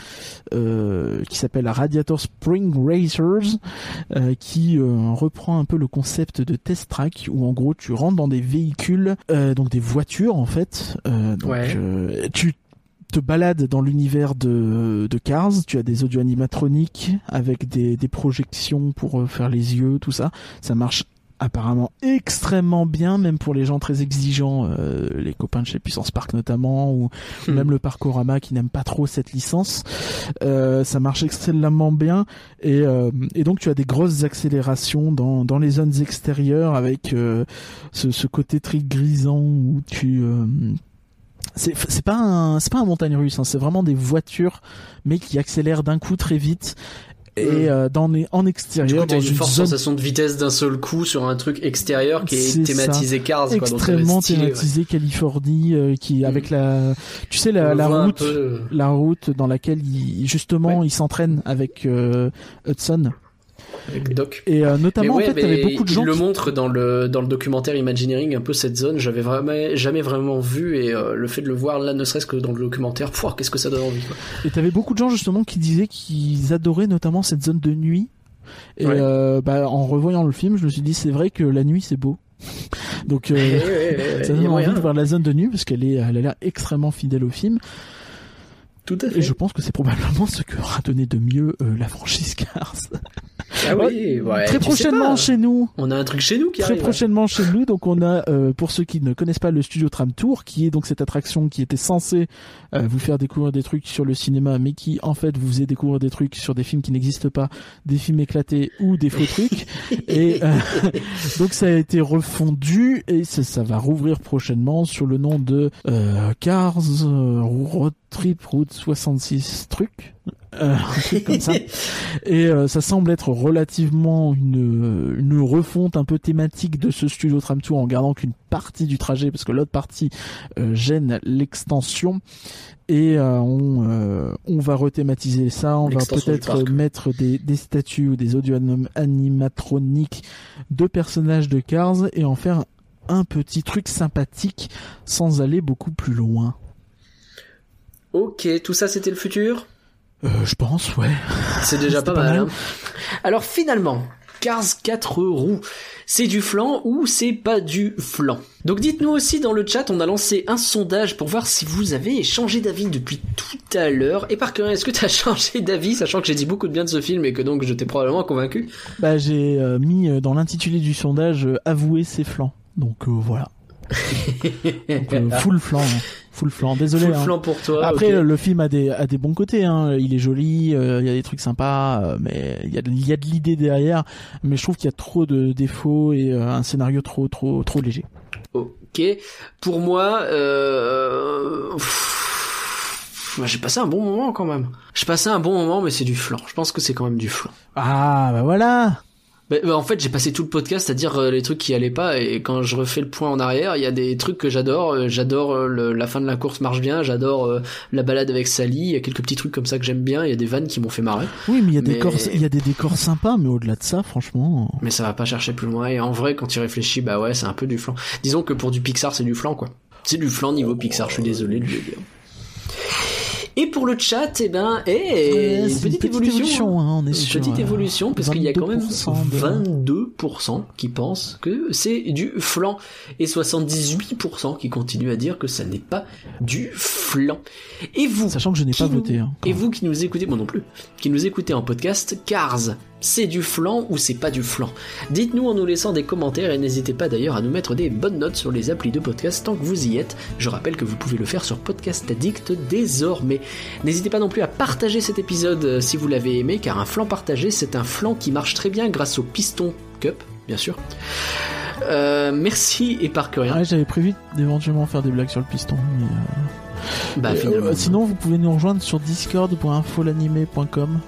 euh, qui s'appelle la Radiator Spring Racers euh, qui euh, reprend un peu le concept de test track où en gros tu rentres dans des véhicules euh, donc des voitures en fait euh, donc Ouais. euh, tu te balades dans l'univers de, de Cars, tu as des audio animatroniques avec des, des projections pour euh, faire les yeux, tout ça. Ça marche apparemment extrêmement bien, même pour les gens très exigeants, euh, les copains de chez Puissance Park notamment, ou Hmm. même le Parkorama qui n'aime pas trop cette licence. Euh, ça marche extrêmement bien et, euh, et donc tu as des grosses accélérations dans, dans les zones extérieures avec euh, ce, ce côté très grisant où tu euh, c'est c'est pas un c'est pas un montagne russe hein, c'est vraiment des voitures mais qui accélèrent d'un coup très vite et Mm. euh, dans les en Du extérieur coup, t'as dans une forte zone sensation de vitesse d'un seul coup sur un truc extérieur qui est, thématisé Cars, quoi. donc ça être extrêmement ouais. thématisé Californie euh, qui Mm. avec la tu sais la, la route peu, la route dans laquelle il justement Ouais. il s'entraîne avec euh, Hudson avec Doc. et euh, notamment ouais, en fait mais t'avais beaucoup de gens il le qui- montre dans le dans le documentaire Imagineering un peu cette zone. J'avais vraiment jamais vraiment vu et euh, le fait de le voir là, ne serait-ce que dans le documentaire, pouah, qu'est-ce que ça donne envie. Quoi. Et t'avais beaucoup de gens justement qui disaient qu'ils adoraient notamment cette zone de nuit. Et Ouais. euh, bah, en revoyant le film, je me suis dit c'est vrai que la nuit c'est beau. Donc euh, ça il y donne envie de voir la zone de nuit parce qu'elle est, elle a l'air extrêmement fidèle au film. Tout à fait. Et je pense que c'est probablement ce que aura donné de mieux euh, la franchise Cars. Ah oui, ouais, Très prochainement chez nous. On a un truc chez nous qui Très arrive. prochainement chez nous, donc on a, euh, pour ceux qui ne connaissent pas le Studio Tram Tour, qui est donc cette attraction qui était censée euh, vous faire découvrir des trucs sur le cinéma, mais qui en fait vous faisait découvrir des trucs sur des films qui n'existent pas, des films éclatés ou des faux trucs. Et euh, donc ça a été refondu et ça, ça va rouvrir prochainement sur le nom de euh, Cars euh, Road Trip Route 66 trucs. Euh, un truc comme ça. Et euh, ça semble être relativement une, une refonte un peu thématique de ce studio tram tour en gardant qu'une partie du trajet parce que l'autre partie euh, gêne l'extension. Et on, on va rethématiser ça, on va peut-être mettre des, des statues ou des audio anim- animatroniques de personnages de Cars et en faire un petit truc sympathique sans aller beaucoup plus loin. Ok, tout ça c'était le futur? Euh, je pense, ouais. C'est déjà pas, pas mal. mal. hein. Alors finalement, Cars 4 roues, c'est du flan ou c'est pas du flan Donc dites-nous aussi dans le chat, on a lancé un sondage pour voir si vous avez changé d'avis depuis tout à l'heure. Et par cœur, est-ce que t'as changé d'avis, sachant que j'ai dit beaucoup de bien de ce film et que donc je t'ai probablement convaincu Bah, j'ai euh, mis euh, dans l'intitulé du sondage euh, avouer ses flancs. Donc euh, voilà. Donc, full flanc, hein. Full flanc. Désolé. Full hein. flan pour toi. Après, le film a des a des bons côtés. Hein. Il est joli, euh, il y a des trucs sympas, euh, mais il y a de, il y a de l'idée derrière. Mais je trouve qu'il y a trop de défauts et euh, un scénario trop trop trop léger. Ok. Pour moi, euh... J'ai passé un bon moment quand même. J'ai passé un bon moment, mais c'est du flan. Je pense que c'est quand même du flan. Ah bah voilà. Bah, bah, en fait, j'ai passé tout le podcast à dire euh, les trucs qui allaient pas, et quand je refais le point en arrière, il y a des trucs que j'adore. Euh, J'adore euh, le- la fin de la course marche bien, j'adore la balade avec Sally. Il y a quelques petits trucs comme ça que j'aime bien. Il y a des vannes qui m'ont fait marrer, Oui, mais il y a des décors, il y a des décors sympas, mais au-delà de ça, franchement. mais ça va pas chercher plus loin. Et en vrai, quand tu réfléchis, bah ouais, c'est un peu du flan. Disons que pour du Pixar, c'est du flan quoi. C'est du flan niveau Pixar. Je suis désolé de le dire. Et pour le chat, eh ben, eh, Ouais, une, petite évolution. hein, on est Une sur, petite euh, évolution, parce qu'il y a quand même 22% de- 22% qui pensent que c'est du flan et 78% qui continuent à dire que ça n'est pas du flan. Et vous, Sachant que je n'ai pas nous- voté. Hein, et vous qui nous écoutez, moi non plus, qui nous écoutez en podcast, Cars, c'est du flan ou c'est pas du flan Dites-nous en nous laissant des commentaires et n'hésitez pas d'ailleurs à nous mettre des bonnes notes sur les applis de podcast tant que vous y êtes. Je rappelle que vous pouvez le faire sur Podcast Addict désormais. N'hésitez pas non plus à partager cet épisode euh, si vous l'avez aimé, car un flan partagé, c'est un flan qui marche très bien grâce au Piston Cup, bien sûr. Euh, merci et par que rien. Ouais, j'avais prévu d'éventuellement faire des blagues sur le piston. Mais, euh, Bah finalement. euh, sinon, vous pouvez nous rejoindre sur discord.infolanimé.com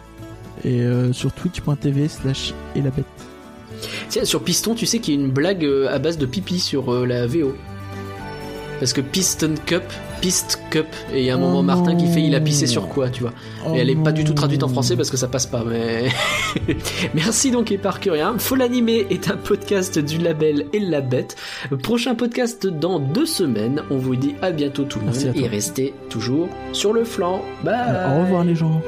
et euh, sur twitch.tv slash et la bête. Tiens, sur Piston, tu sais qu'il y a une blague euh, à base de pipi sur euh, la VO. Parce que Piston Cup, Piste Cup. Et il y a un moment Oh Martin qui fait il a pissé sur quoi, tu vois. Oh et elle est pas du tout traduite en français parce que ça passe pas, mais. Merci donc Éparcurien. Faut l'animer est un podcast du label Et la Bête. Prochain podcast dans deux semaines. On vous dit à bientôt tout le monde et restez toujours sur le flanc. Bye. Au revoir les gens.